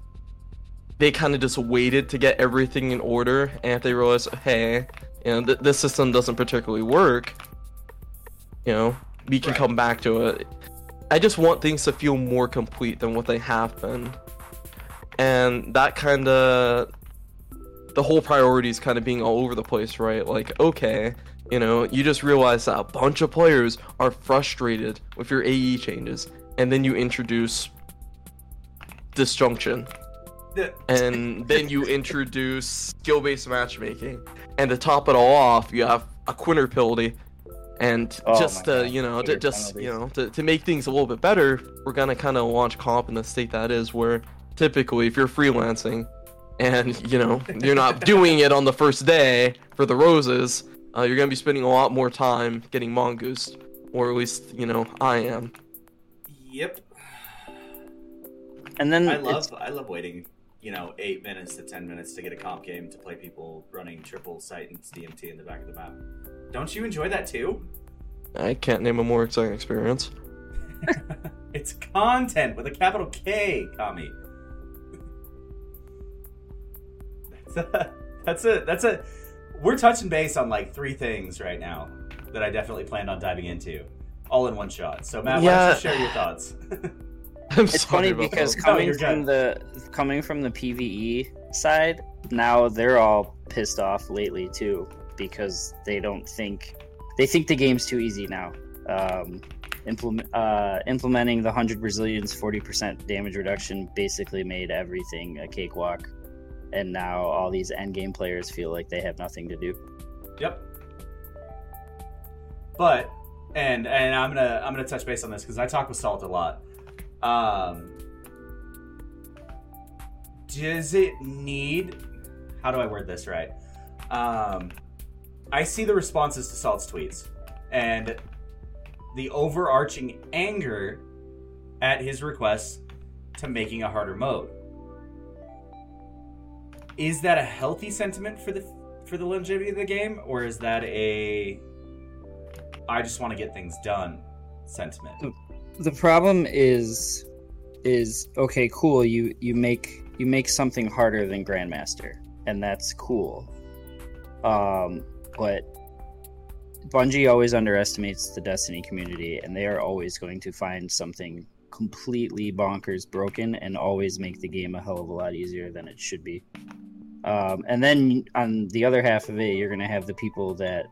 they kind of just waited to get everything in order, and if they realized, hey, you know, th- this system doesn't particularly work, you know, we can Right. come back to it. I just want things to feel more complete than what they have been, and that kind of the whole priorities kind of being all over the place, right? Like, okay, you know, you just realize that a bunch of players are frustrated with your AE changes, and then you introduce disjunction, and then you introduce skill-based matchmaking, and to top it all off, you have a quinterpility. And Oh just my to, God, you know, to, Quinter just you know, to, to make things a little bit better, we're gonna kind of launch comp in the state that is, where typically if you're freelancing, and you know you're not doing it on the first day for the roses, uh, you're gonna be spending a lot more time getting mongoose, or at least you know I am. Yep. And then I love I love waiting, you know, eight minutes to ten minutes to get a comp game to play people running triple sight and DMT in the back of the map. Don't you enjoy that too? I can't name a more exciting experience. it's content with a capital K, Kami. That's a, that's a that's a we're touching base on like three things right now that I definitely planned on diving into, all in one shot. So Matt, why Yeah. don't you share your thoughts? I'm it's sorry funny about because that. Coming you're from the coming from the PVE side, now they're all pissed off lately too because they don't think they think the game's too easy now. Um, implement uh, implementing the hundred resilience forty percent damage reduction basically made everything a cakewalk, and now all these endgame players feel like they have nothing to do. Yep. But and and I'm gonna I'm gonna touch base on this because I talk with Salt a lot. Um, does it need? How do I word this right? Um, I see the responses to Salt's tweets and the overarching anger at his requests to making a harder mode. Is that a healthy sentiment for the for the longevity of the game, or is that a I just want to get things done sentiment? The problem is is okay cool you you make you make something harder than grandmaster and that's cool. Um but bungie always underestimates the destiny community and they are always going to find something completely bonkers broken and always make the game a hell of a lot easier than it should be. Um, and then on the other half of it you're going to have the people that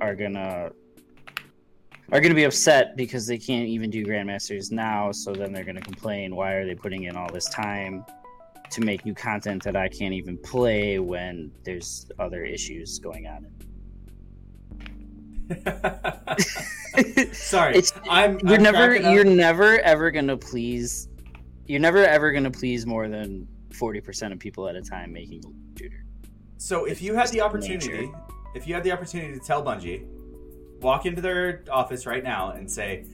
are going to are going to be upset because they can't even do grandmasters now so then they're going to complain why are they putting in all this time to make new content that i can't even play when there's other issues going on Sorry, It's- I'm. you're I'm never you're never ever going to please you're never ever going to please more than 40% of people at a time making a shooter So if you had the opportunity, nature. if you had the opportunity to tell Bungie, walk into their office right now and say,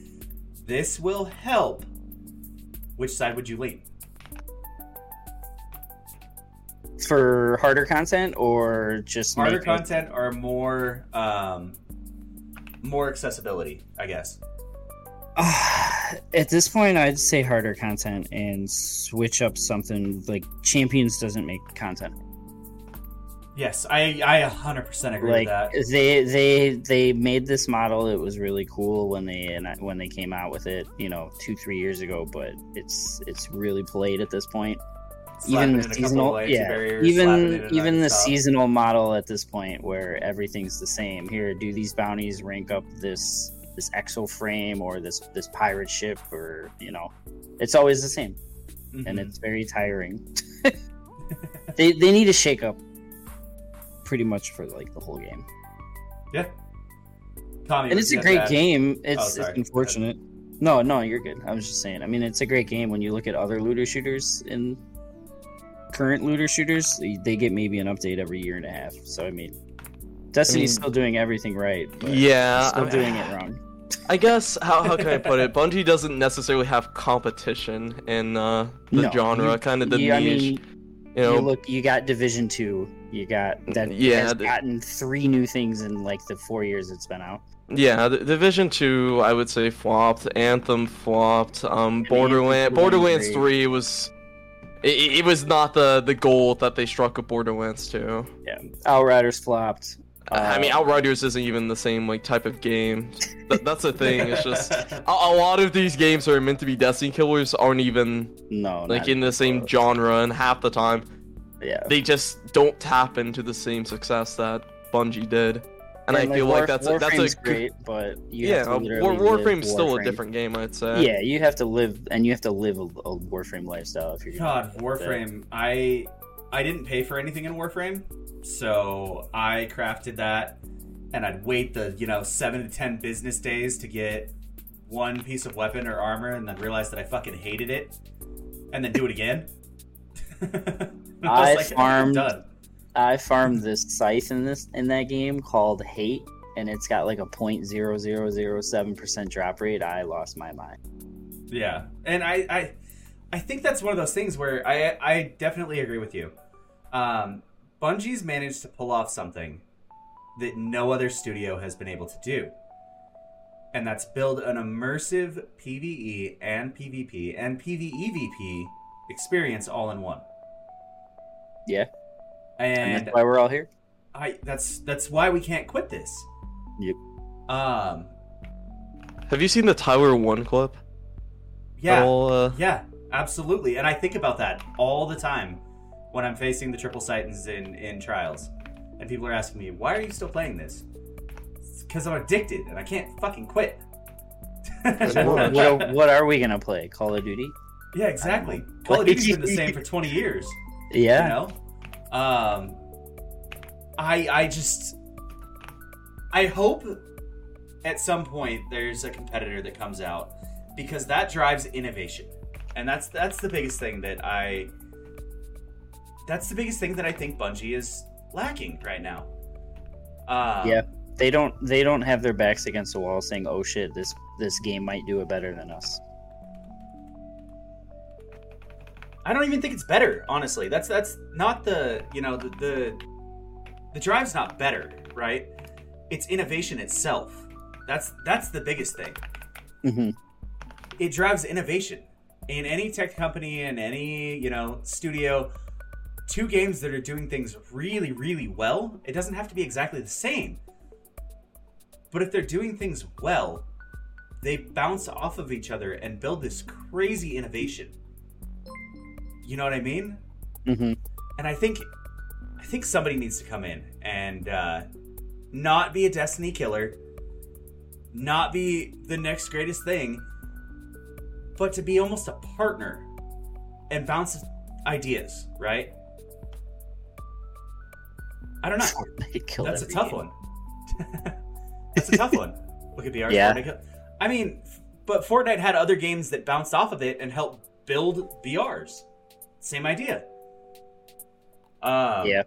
"This will help," which side would you lean? for harder content or just Harder make it- content or more, um, more accessibility? I guess. at this point i'd say harder content and switch up something like champions doesn't make content Yes, I I 100% agree like with that. they they they made this model it was really cool when they and when they came out with it you know two three years ago but it's it's really played at this point Slapping even the seasonal yeah barriers, even even the top. seasonal model at this point where everything's the same here do these bounties rank up this this exo frame or this this pirate ship or you know it's always the same and Mhm. it's very tiring they they need to shake up pretty much for like the whole game yeah. Tommy, and it's a great to add? game it's, Oh, it's unfortunate no no you're good i was just saying i mean it's a great game when you look at other looter shooters in current looter shooters, they- they get maybe an update every year and a half. So I mean, Destiny's mean, still doing everything right. But Yeah, still I- doing it wrong. I guess how how can I put it? Bungie doesn't necessarily have competition in uh, the No, genre, kind of the you- I mean, you know, you look, you got Division Two. You got that Yeah, has the- gotten three new things in like the four years it's been out. yeah, the Division Two, I would say flopped. Anthem flopped. Um, Borderland Borderlands. Three was. It, it was not the the goal that they struck with Borderlands 2. Yeah, Outriders flopped. I mean, Uh, Outriders isn't even the same like type of game. That, that's the thing. It's just a, a lot of these games that are meant to be Destiny killers aren't even no, like in the same close. genre, and half the time Yeah, they just don't tap into the same success that Bungie did. And I feel War- like that's a, that's a good, great, but you yeah. have to literally War, live Warframe's still a different game, I'd say. Yeah, you have to live, and you have to live a, a Warframe lifestyle if you're. gonna God, Warframe. I I didn't pay for anything in Warframe, so I crafted that, and I'd wait the you know seven to ten business days to get one piece of weapon or armor, and then realize that I fucking hated it, and then do it again. I like, farmed-. I farmed this scythe in this in that game called Hate, and it's got like a point zero zero zero seven percent drop rate. I lost my mind. Yeah, and I, I, I think that's one of those things where I, I definitely agree with you. Um, Bungie's managed to pull off something that no other studio has been able to do, and that's build an immersive PVE and PvP and PvEVP experience all in one. Yeah, and, And that's why we're all here. I, that's that's why we can't quit this. Yep. Um. Have you seen the Tyler One clip? Yeah. That whole, uh, Yeah, absolutely. And I think about that all the time when I'm facing the triple Titans in, in trials. And people are asking me, why are you still playing this? Because I'm addicted and I can't fucking quit. What, what, what are we gonna play? Call of Duty? yeah, exactly. know. Call of Duty's been the same for 20 years. Yeah. You know? Um, I, I just. I hope at some point there's a competitor that comes out because that drives innovation and that's that's the biggest thing that i that's the biggest thing that i think bungie is lacking right now um, Yeah. They don't. They don't have their backs against the wall, saying, "Oh shit, this this game might do it better than us." I don't even think it's better honestly. That's that's not the you know the the, the drive's not better right? It's innovation itself. That's that's the biggest thing. Hmm it drives innovation. In any tech company and any you know studio two games that are doing things really really well it doesn't have to be exactly the same. But if they're doing things well they bounce off of each other and build this crazy innovation you know what i mean hmm and I think I think somebody needs to come in and uh, not be a Destiny killer, not be the next greatest thing, but to be almost a partner and bounce ideas, right? I don't know. That's a tough one. That's a tough one. Look at BR. Yeah. Fortnite. I mean, but Fortnite had other games that bounced off of it and helped build BRs. Same idea. Um, Yeah.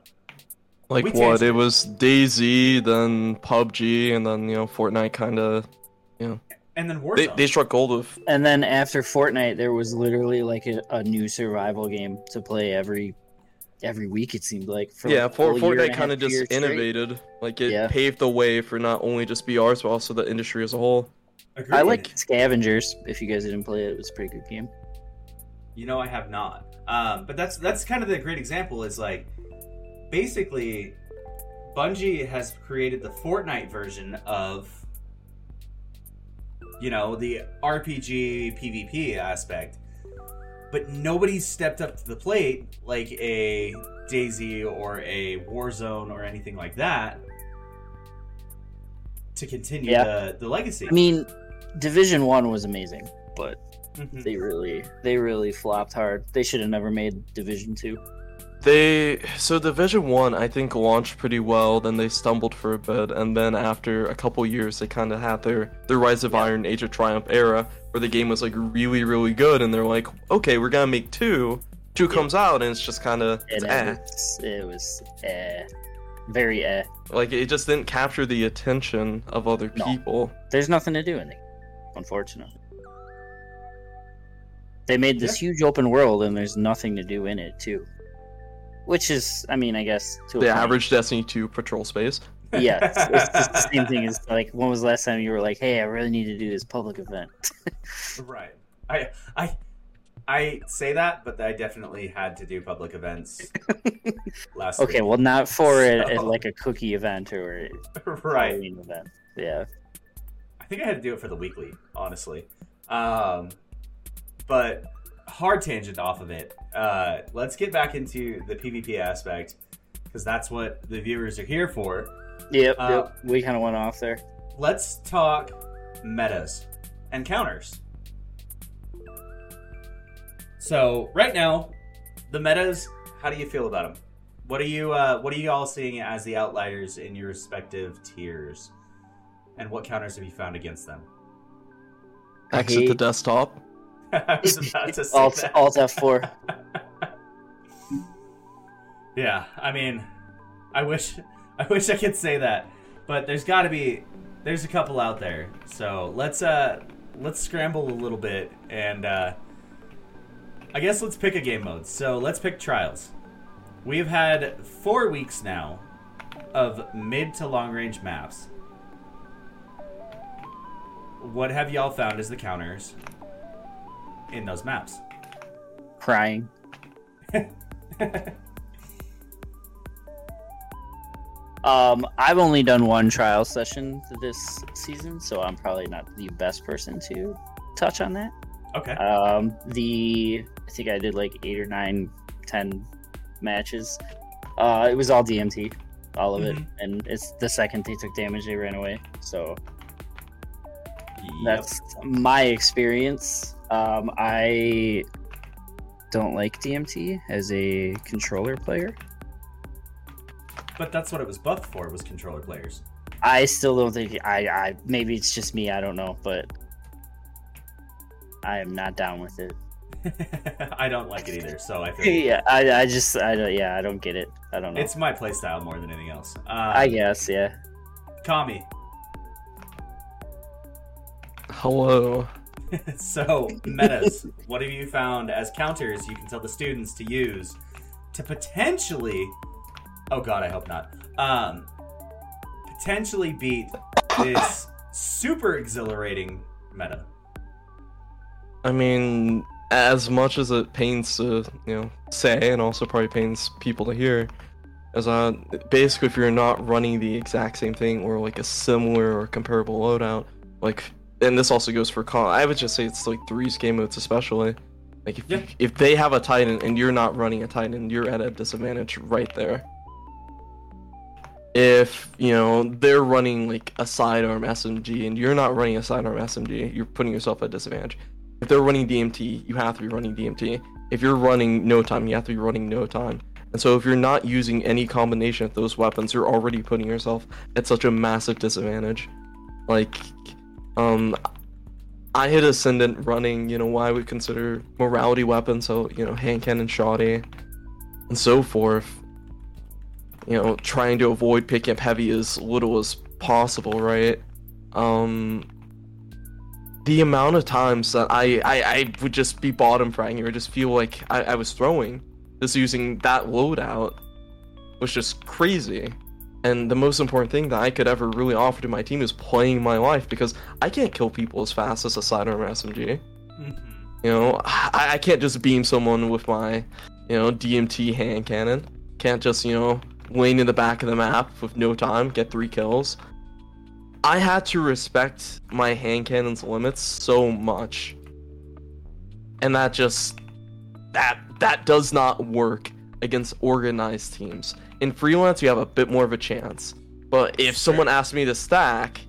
like We what? It it. was DayZ, then PUBG, and then you know Fortnite kind of. Yeah. And then They, Warzone. they struck gold with. And then after Fortnite, there was literally like a, a new survival game to play every every week. It seemed like. For yeah, like for, full Fortnite kind of just years straight. innovated. Like it Yeah. paved the way for not only just BRs but also the industry as a whole. Agreed. I like Scavengers. If you guys didn't play it, it was a pretty good game. You know, I have not. Um, but that's that's kind of the great example. Is like basically, Bungie has created the Fortnite version of you know the RPG PvP aspect, but nobody's stepped up to the plate like a DayZ or a Warzone or anything like that to continue Yeah. the the legacy. I mean, Division One was amazing, but Mhm. they really they really flopped hard. They should have never made Division Two. They so Division One I think launched pretty well. Then they stumbled for a bit, and then after a couple years, they kind of had their their Rise of Iron, Age of Triumph era, where the game was like really really good, and they're like, okay, we're gonna make two, two comes out and it's just kind of eh. it was, it was eh, very eh. like it just didn't capture the attention of other No. people. There's nothing to do in it, unfortunately. They made this huge open world, and there's nothing to do in it too. Which is, I mean, I guess to The average Destiny 2 patrol space. Yeah, it's, it's just the same thing as like when was the last time you were like, "Hey, I really need to do this public event." Right. I I I say that, but I definitely had to do public events last okay, week. well, not for it So- at like a cookie event or a right. Halloween event. Yeah, I think I had to do it for the weekly, honestly. Um, but hard tangent off of it. Uh, let's get back into the PvP aspect because that's what the viewers are here for. yep. Uh, yep. We kind of went off there. Let's talk metas and counters. So right now, the metas. How do you feel about them? What are you uh, What are you all seeing as the outliers in your respective tiers? And what counters have you found against them? I Exit the desktop. I was about to say Alt that. Alt F four. Yeah, I mean, I wish, I wish I could say that, but there's got to be, there's a couple out there. So let's uh, let's scramble a little bit, and uh, I guess let's pick a game mode. So let's pick trials. We've had four weeks now of mid to long range maps. What have y'all found as the counters in those maps? Crying. Um, I've only done one trial session this season, so I'm probably not the best person to touch on that. okay. Um, the I think I did like eight or nine, ten matches. Uh, it was all DMT, all of Mhm. it, and it's the second they took damage, they ran away. So Yep. that's my experience. Um, I don't like DMT as a controller player. But that's what it was buffed for was controller players. I still don't think I. I maybe it's just me. I don't know, but I am not down with it. I don't like it either, so I think yeah, I, I just I don't. Yeah, I don't get it. I don't know. it's my playstyle more than anything else. Uh, I guess. Yeah. Kami. Hello. so metas. what have you found as counters you can tell the students to use to potentially? Oh God, I hope not. Um, potentially beat this super exhilarating meta. I mean, as much as it pains to, you know, say, and also probably pains people to hear, as uh, basically if you're not running the exact same thing or like a similar or comparable loadout, like, and this also goes for con. I would just say it's like threes game modes especially. Like if Yeah. if they have a Titan and you're not running a Titan, you're at a disadvantage right there. If you know they're running like a sidearm SMG and you're not running a sidearm SMG, you're putting yourself at a disadvantage. If they're running DMT, you have to be running DMT. If you're running no time, you have to be running no time. And so if you're not using any combination of those weapons, you're already putting yourself at such a massive disadvantage. Like, um, I hit Ascendant running, you know, why we consider morality weapons, so, you know, hand cannon, shoddy, and so forth. You know, trying to avoid picking up heavy as little as possible, right? Um, the amount of times that I, I, I would just be bottom fragging or just feel like I, I was throwing just using that loadout was just crazy. And the most important thing that I could ever really offer to my team is playing my life because I can't kill people as fast as a sidearm SMG. Mhm. You know, I, I can't just beam someone with my, you know, DMT hand cannon. Can't just, you know, lane in the back of the map with no time, get three kills. I had to respect my hand cannon's limits so much. And that just that that does not work against organized teams. In freelance you have a bit more of a chance. But if Sure. someone asked me to stack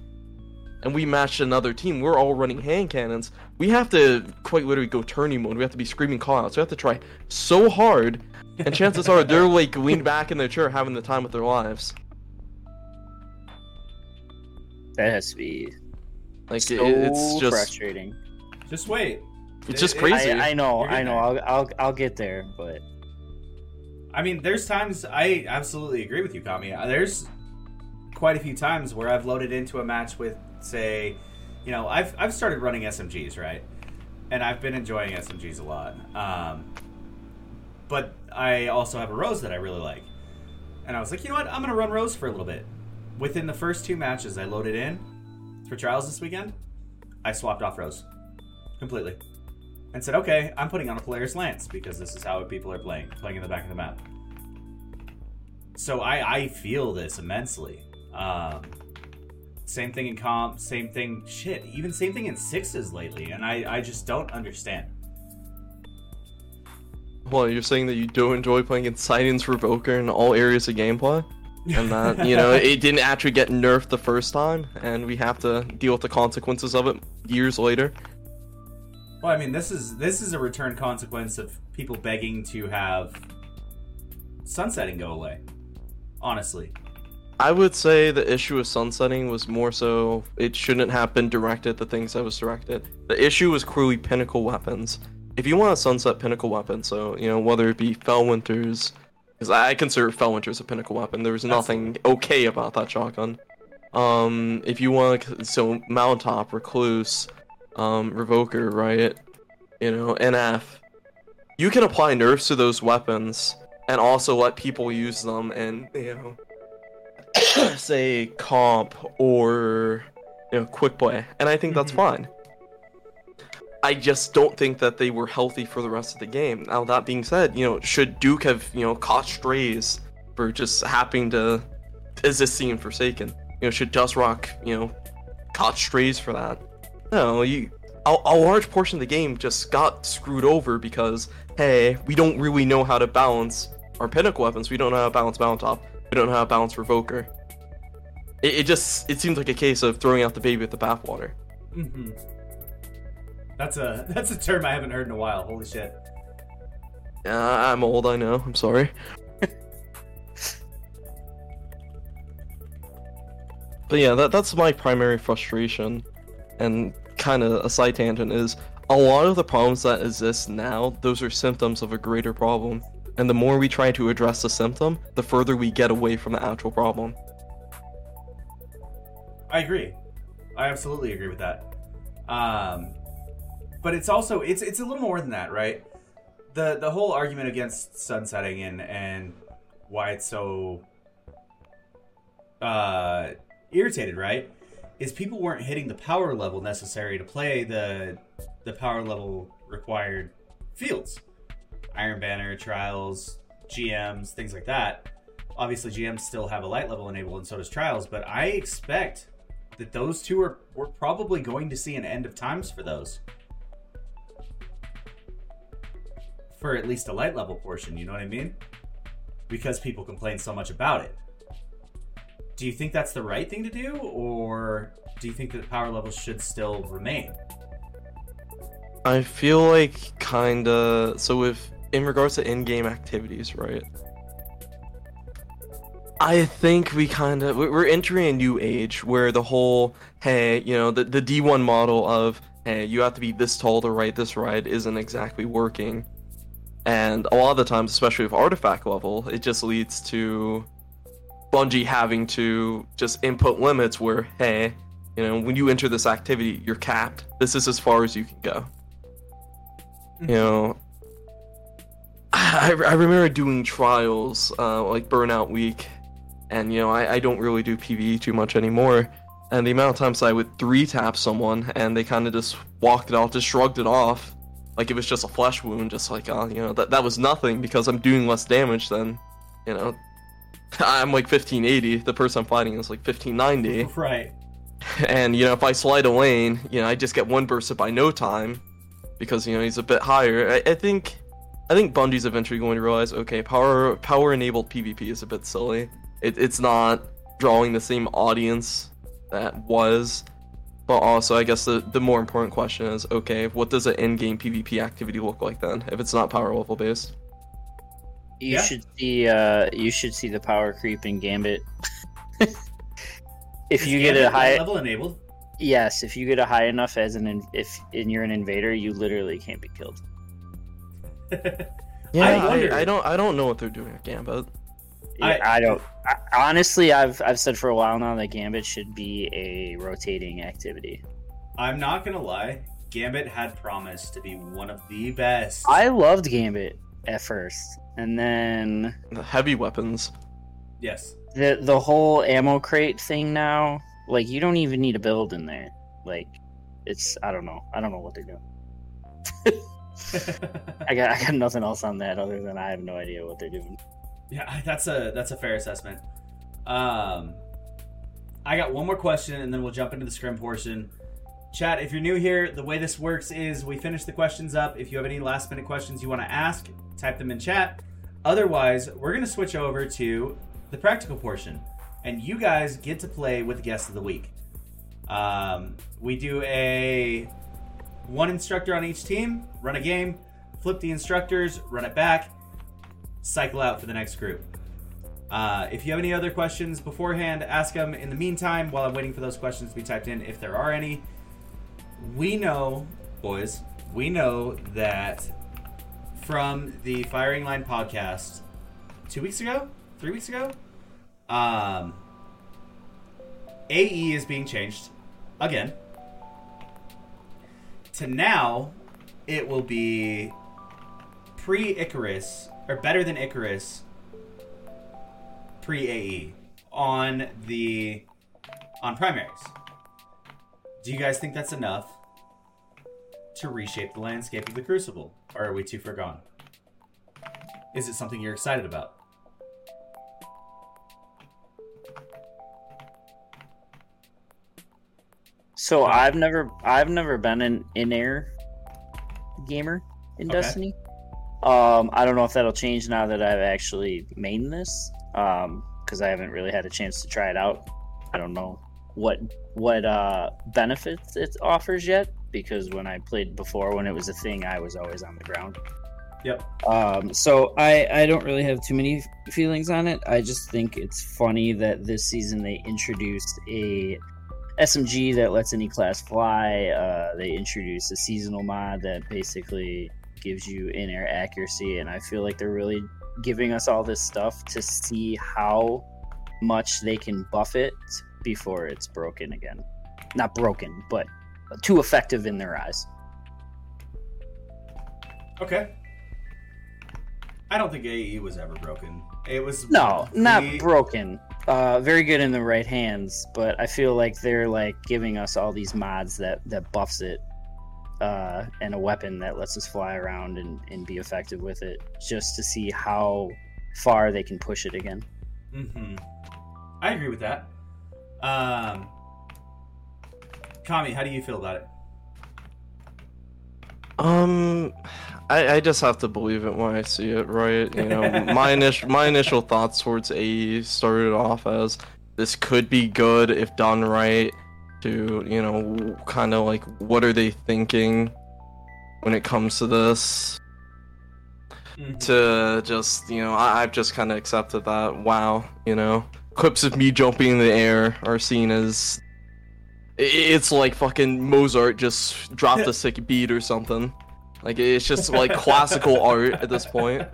and we matched another team, we're all running hand cannons. We have to quite literally go tourney mode. We have to be screaming callouts. We have to try so hard, and chances are they're like leaned back in their chair having the time of their lives. That has to be Like so it, it's just frustrating. Just wait. It's just It- it- crazy. I, I know, I getting know. I'll, I'll, I'll get there, but I mean, there's times I absolutely agree with you, Kami. Uh, There's quite a few times where I've loaded into a match with, say, you know, I've I've started running SMGs, right? And I've been enjoying SMGs a lot. Um, but I also have a Rose that I really like. And I was like, you know what? I'm gonna run Rose for a little bit. Within the first two matches I loaded in for trials this weekend, I swapped off Rose completely and said, okay, I'm putting on a player's lance because this is how people are playing, playing in the back of the map. So I, I feel this immensely. Um, same thing in comp, same thing, shit, even same thing in sixes lately, and I, I just don't understand. Well, you're saying that you do enjoy playing Inciden's Revoker in all areas of gameplay? And that, you know, it didn't actually get nerfed the first time, and we have to deal with the consequences of it years later. Well, I mean, this is this is a return consequence of people begging to have sunsetting go away. Honestly, I would say the issue with sunsetting was more so it shouldn't happen directed at the things that was directed. The issue was clearly pinnacle weapons. If you want to sunset pinnacle weapons, so you know whether it be Felwinter's, because I consider Felwinter's a pinnacle weapon. There was nothing okay about that shotgun. Um, if you want, so Mountaintop, Recluse, um, Revoker, Riot, you know, NF, you can apply nerfs to those weapons and also let people use them and you know say comp or you know quick play. And i think that's Mhm. fine. I just don't think that they were healthy for the rest of the game. Now that being said you know should duke have you know caught strays for just happening to is this scene forsaken? You know should dust rock you know caught strays for that no you a, a large portion of the game just got screwed over because hey we don't really know how to balance our pinnacle weapons we don't know how to balance mountaintop we don't know how to balance revoker it, it just it seems like a case of throwing out the baby with the bathwater. mm-hmm. that's a that's a term I haven't heard in a while. Holy shit! Uh, I'm old, I know. I'm sorry. but yeah, that that's my primary frustration, and kind of a side tangent is a lot of the problems that exist now. Those are symptoms of a greater problem, and the more we try to address the symptom, the further we get away from the actual problem. I agree. I absolutely agree with that. Um, but it's also it's it's a little more than that, right? The the whole argument against sunsetting and and why it's so uh, irritated, right? Is people weren't hitting the power level necessary to play the the power level required fields, Iron Banner, Trials, GMs, things like that. Obviously, GMs still have a light level enabled, and so does Trials. But I expect that those two are we're probably going to see an end of times for those. For at least a light level portion, you know what I mean? Because people complain so much about it. Do you think that's the right thing to do, or do you think that power levels should still remain? I feel like kinda so if in regards to in-game activities, right? I think we kind of we're entering a new age where the whole hey, you know, the the D1 model of hey, you have to be this tall to ride this ride isn't exactly working. And a lot of the times, especially with artifact level, it just leads to Bungie having to just input limits where hey, you know, when you enter this activity, you're capped. This is as far as you can go. You know, I, I remember doing trials uh, like Burnout Week, and you know, I, I don't really do PvE too much anymore. And the amount of times I would three tap someone and they kind of just walked it off, just shrugged it off, like it was just a flesh wound, just like, oh, you know, that, that was nothing because I'm doing less damage than, you know, I'm like 1580, the person I'm fighting is like 1590. Right. And you know, if I slide a lane, you know, I just get one bursted by no time because you know he's a bit higher. I, I think, I think Bungie's eventually going to realize, okay, power power enabled PvP is a bit silly. It, it's not drawing the same audience that was. But also, I guess the, the more important question is, okay, what does an in-game PvP activity look like then, if it's not power level based? You Yeah. should see uh you should see the power creep in Gambit. if Is you get a high level enabled. Yes, if you get a high enough as an in, if and you're an invader, you literally can't be killed. Yeah, I I, I, don't I don't know what they're doing at Gambit. Yeah, I- I, don't. I, honestly, I've I've said for a while now that Gambit should be a rotating activity. I'm not gonna lie. Gambit had promised to be one of the best. I loved Gambit at first, and then The heavy weapons. yes. the the whole ammo crate thing now, like you don't even need a build in there. Like it's I don't know. I don't know what they're doing. I got I got nothing else on that other than I have no idea what they're doing. Yeah, that's a that's a fair assessment. Um, I got one more question, and then we'll jump into the scrim portion. Chat, if you're new here, the way this works is we finish the questions up. If you have any last minute questions you want to ask, type them in chat. Otherwise, we're gonna switch over to the practical portion, and you guys get to play with the guest of the week. Um, we do a one instructor on each team, run a game, flip the instructors, run it back, cycle out for the next group. Uh, if you have any other questions beforehand, ask them in the meantime while I'm waiting for those questions to be typed in, if there are any. We know, boys, we know that from the Firing Line podcast two weeks ago, three weeks ago, um, AE is being changed again. To now, it will be pre Icarus, or better than Icarus, pre AE on the on primaries. Do you guys think that's enough to reshape the landscape of the Crucible, or are we too far gone? Is it something you're excited about? So I've never I've never been an in air gamer in Okay. Destiny. Um, I don't know if that'll change now that I've actually made this. Um, because I haven't really had a chance to try it out. I don't know what what uh benefits it offers yet. Because when I played before, when it was a thing, I was always on the ground. Yep. Um, so I I don't really have too many feelings on it. I just think it's funny that this season they introduced a SMG that lets any class fly. Uh, they introduced a seasonal mod that basically gives you in air accuracy, and I feel like they're really giving us all this stuff to see how much they can buff it before it's broken again. Not broken, but too effective in their eyes. Okay. I don't think AE was ever broken. It was No, not broken. Uh, very good in the right hands, but I feel like they're like giving us all these mods that that buffs it, uh, and a weapon that lets us fly around and, and be effective with it, just to see how far they can push it again. Mm-hmm. I agree with that. Um, Kami, how do you feel about it? Um, I, I just have to believe it when I see it, right? You know, my initial my initial thoughts towards AE started off as this could be good if done right. To you know, kind of like what are they thinking when it comes to this? To just you know, I, I've just kind of accepted that. Wow, you know, clips of me jumping in the air are seen as it's like fucking Mozart just dropped a sick beat or something. Like it's just like classical art at this point.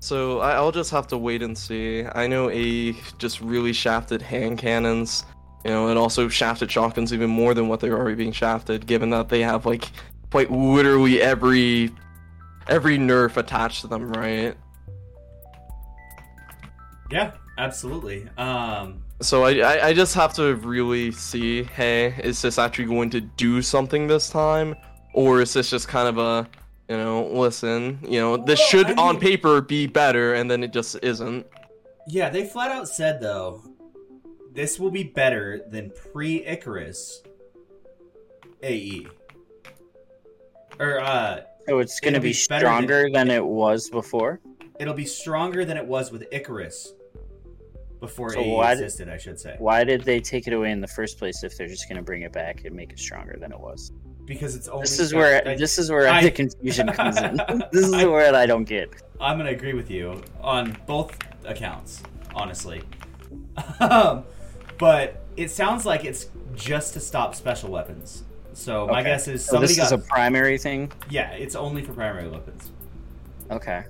So I- I'll just have to wait and see. I know A just really shafted hand cannons, you know, and also shafted shotguns even more than what they're already being shafted, given that they have like quite literally every every nerf attached to them, right? Yeah, absolutely. Um, So I, I I just have to really see, hey, is this actually going to do something this time, or is this just kind of a, you know, listen, you know, this Well, should I on paper be better, and then it just isn't. yeah, they flat out said though, this will be better than pre Icarus AE. Or uh, So it's going to be, be better than- stronger than it was before. it'll be stronger than it was with Icarus before So AE why did- I should say. Why did they take it away in the first place if they're just going to bring it back and make it stronger than it was? Because it's only This is where I, this is where I- the confusion comes in. This is I- where I don't get. I'm gonna agree with you on both accounts, honestly. um, but it sounds like it's just to stop special weapons. So my guess is So somebody this got is a primary thing. yeah, it's only for primary weapons. Okay.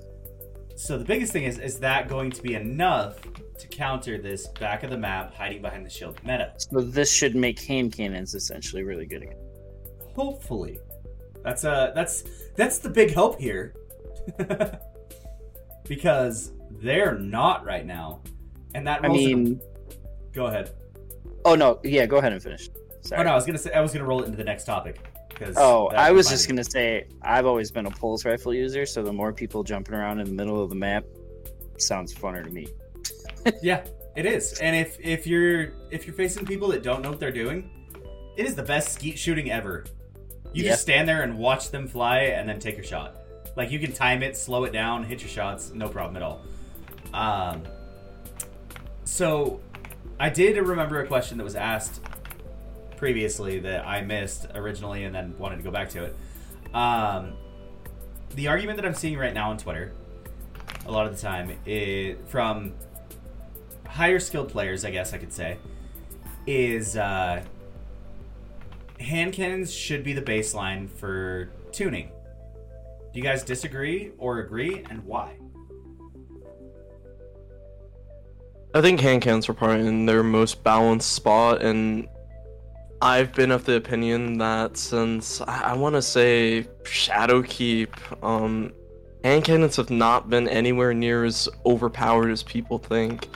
So the biggest thing is is that going to be enough to counter this back of the map hiding behind the shield meta? So this should make hand cannons essentially really good again. Hopefully, that's uh that's that's the big hope here, because they're not right now, and that I mean, go ahead. oh no, yeah, go ahead and finish. Sorry. Oh no, I was gonna say I was gonna roll it into the next topic. Because Oh, I was just me. gonna say I've always been a pulse rifle user, so the more people jumping around in the middle of the map sounds funner to me. Yeah, it is. And if if you're if you're facing people that don't know what they're doing, it is the best skeet shooting ever. You Yeah. just stand there and watch them fly and then take your shot. Like you can time it, slow it down, hit your shots, no problem at all. Um so I did remember a question that was asked previously that I missed originally and then wanted to go back to it. Um the argument that I'm seeing right now on Twitter a lot of the time is from higher skilled players, I guess I could say, is uh, hand cannons should be the baseline for tuning. Do you guys disagree or agree, and why? I think hand cannons are probably in their most balanced spot, and I've been of the opinion that since I, I want to say Shadowkeep, um, hand cannons have not been anywhere near as overpowered as people think.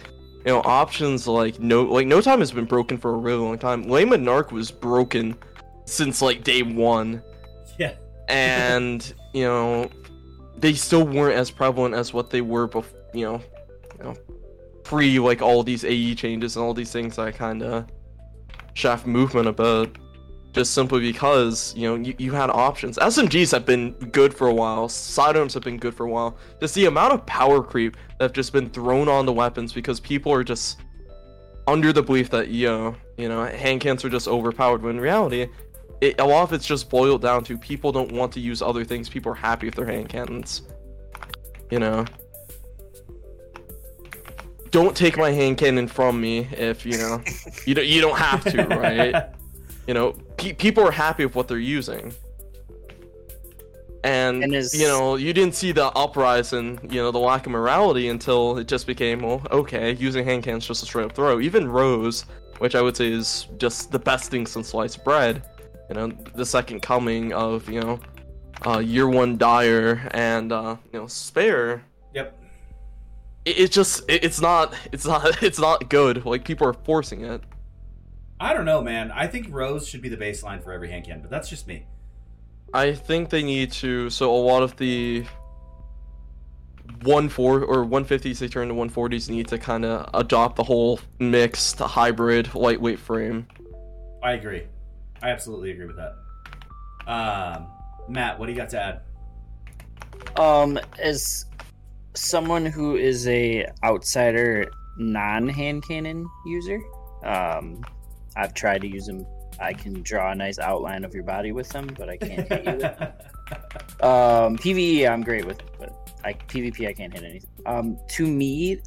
You know, options like no, like no time has been broken for a really long time. Lame and Narc was broken since like day one Yeah. and you know they still weren't as prevalent as what they were before you know you know pre like all these ae changes and all these things that kind of shaft movement about just simply because you know you, you had options smgs have been good for a while sidearms have been good for a while just the amount of power creep that have just been thrown on the weapons because people are just under the belief that know, you know hand cans are just overpowered when in reality it, a lot of it's just boiled down to people don't want to use other things. People are happy with their hand cannons. You know. Don't take my hand cannon from me if you know you don't. You don't have to, right? you know, pe- people are happy with what they're using. And, And is- you know, you didn't see the uprising, you know the lack of morality until it just became well, okay, using hand cannons just a straight up throw. Even Rose, which I would say is just the best thing since sliced bread, you know, the second coming of you know, uh, year one Dyer and uh, you know Spare. Yep. It, it just it, it's not it's not it's not good. Like people are forcing it. I don't know, man. I think Rose should be the baseline for every hand cannon, but that's just me. I think they need to. So a lot of the one four or one fifties they turn to one forties need to kind of adopt the whole mixed hybrid lightweight frame. I agree. I absolutely agree with that. Um, Matt, what do you got to add? Um, as someone who is a outsider non-hand cannon user, um, I've tried to use them. I can draw a nice outline of your body with them, but I can't hit you. with Um, PVE, I'm great with, but I, PvP, I can't hit anything. Um, to me,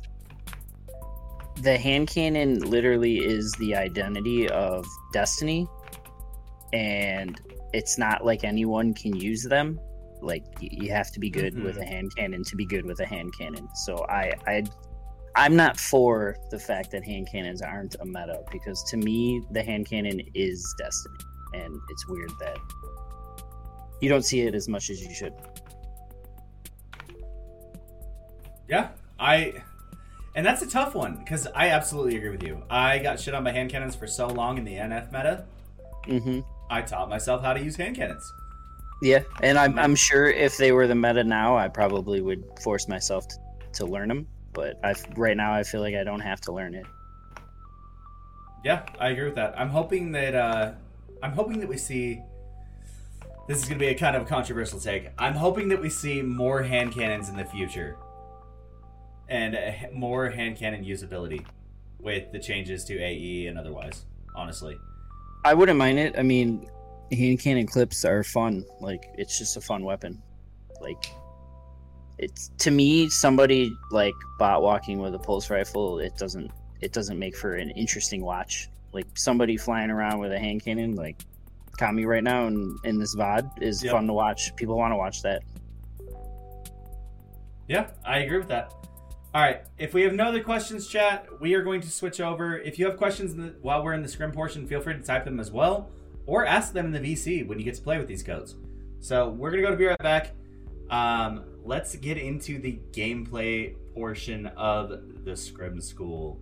the hand cannon literally is the identity of Destiny, and it's not like anyone can use them. Like you have to be good with a hand cannon to be good with a hand cannon. So I, I, I'm not for the fact that hand cannons aren't a meta because to me, the hand cannon is Destiny, and it's weird that you don't see it as much as you should. Yeah, I, and that's a tough one because I absolutely agree with you. I got shit on by hand cannons for so long in the NF meta. hmm I taught myself how to use hand cannons. Yeah, and I'm I'm sure if they were the meta now, I probably would force myself to, to learn them. But I right now I feel like I don't have to learn it. Yeah, I agree with that. I'm hoping that uh, I'm hoping that we see. This is going to be a kind of controversial take. I'm hoping that we see more hand cannons in the future, and uh, more hand cannon usability with the changes to AE and otherwise. Honestly, I wouldn't mind it. I mean, hand cannon clips are fun. Like it's just a fun weapon. Like it's to me somebody like bot walking with a pulse rifle. It doesn't it doesn't make for an interesting watch. like somebody flying around with a hand cannon, like Kami right now in, in this VOD is Yep. fun to watch. People want to watch that. Yeah, I agree with that. All right, if we have no other questions, chat, we are going to switch over. If you have questions in the, while we're in the scrim portion, feel free to type them as well, or ask them in the VC when you get to play with these codes. So we're gonna go to be right back. Um, let's get into the gameplay portion of the scrim school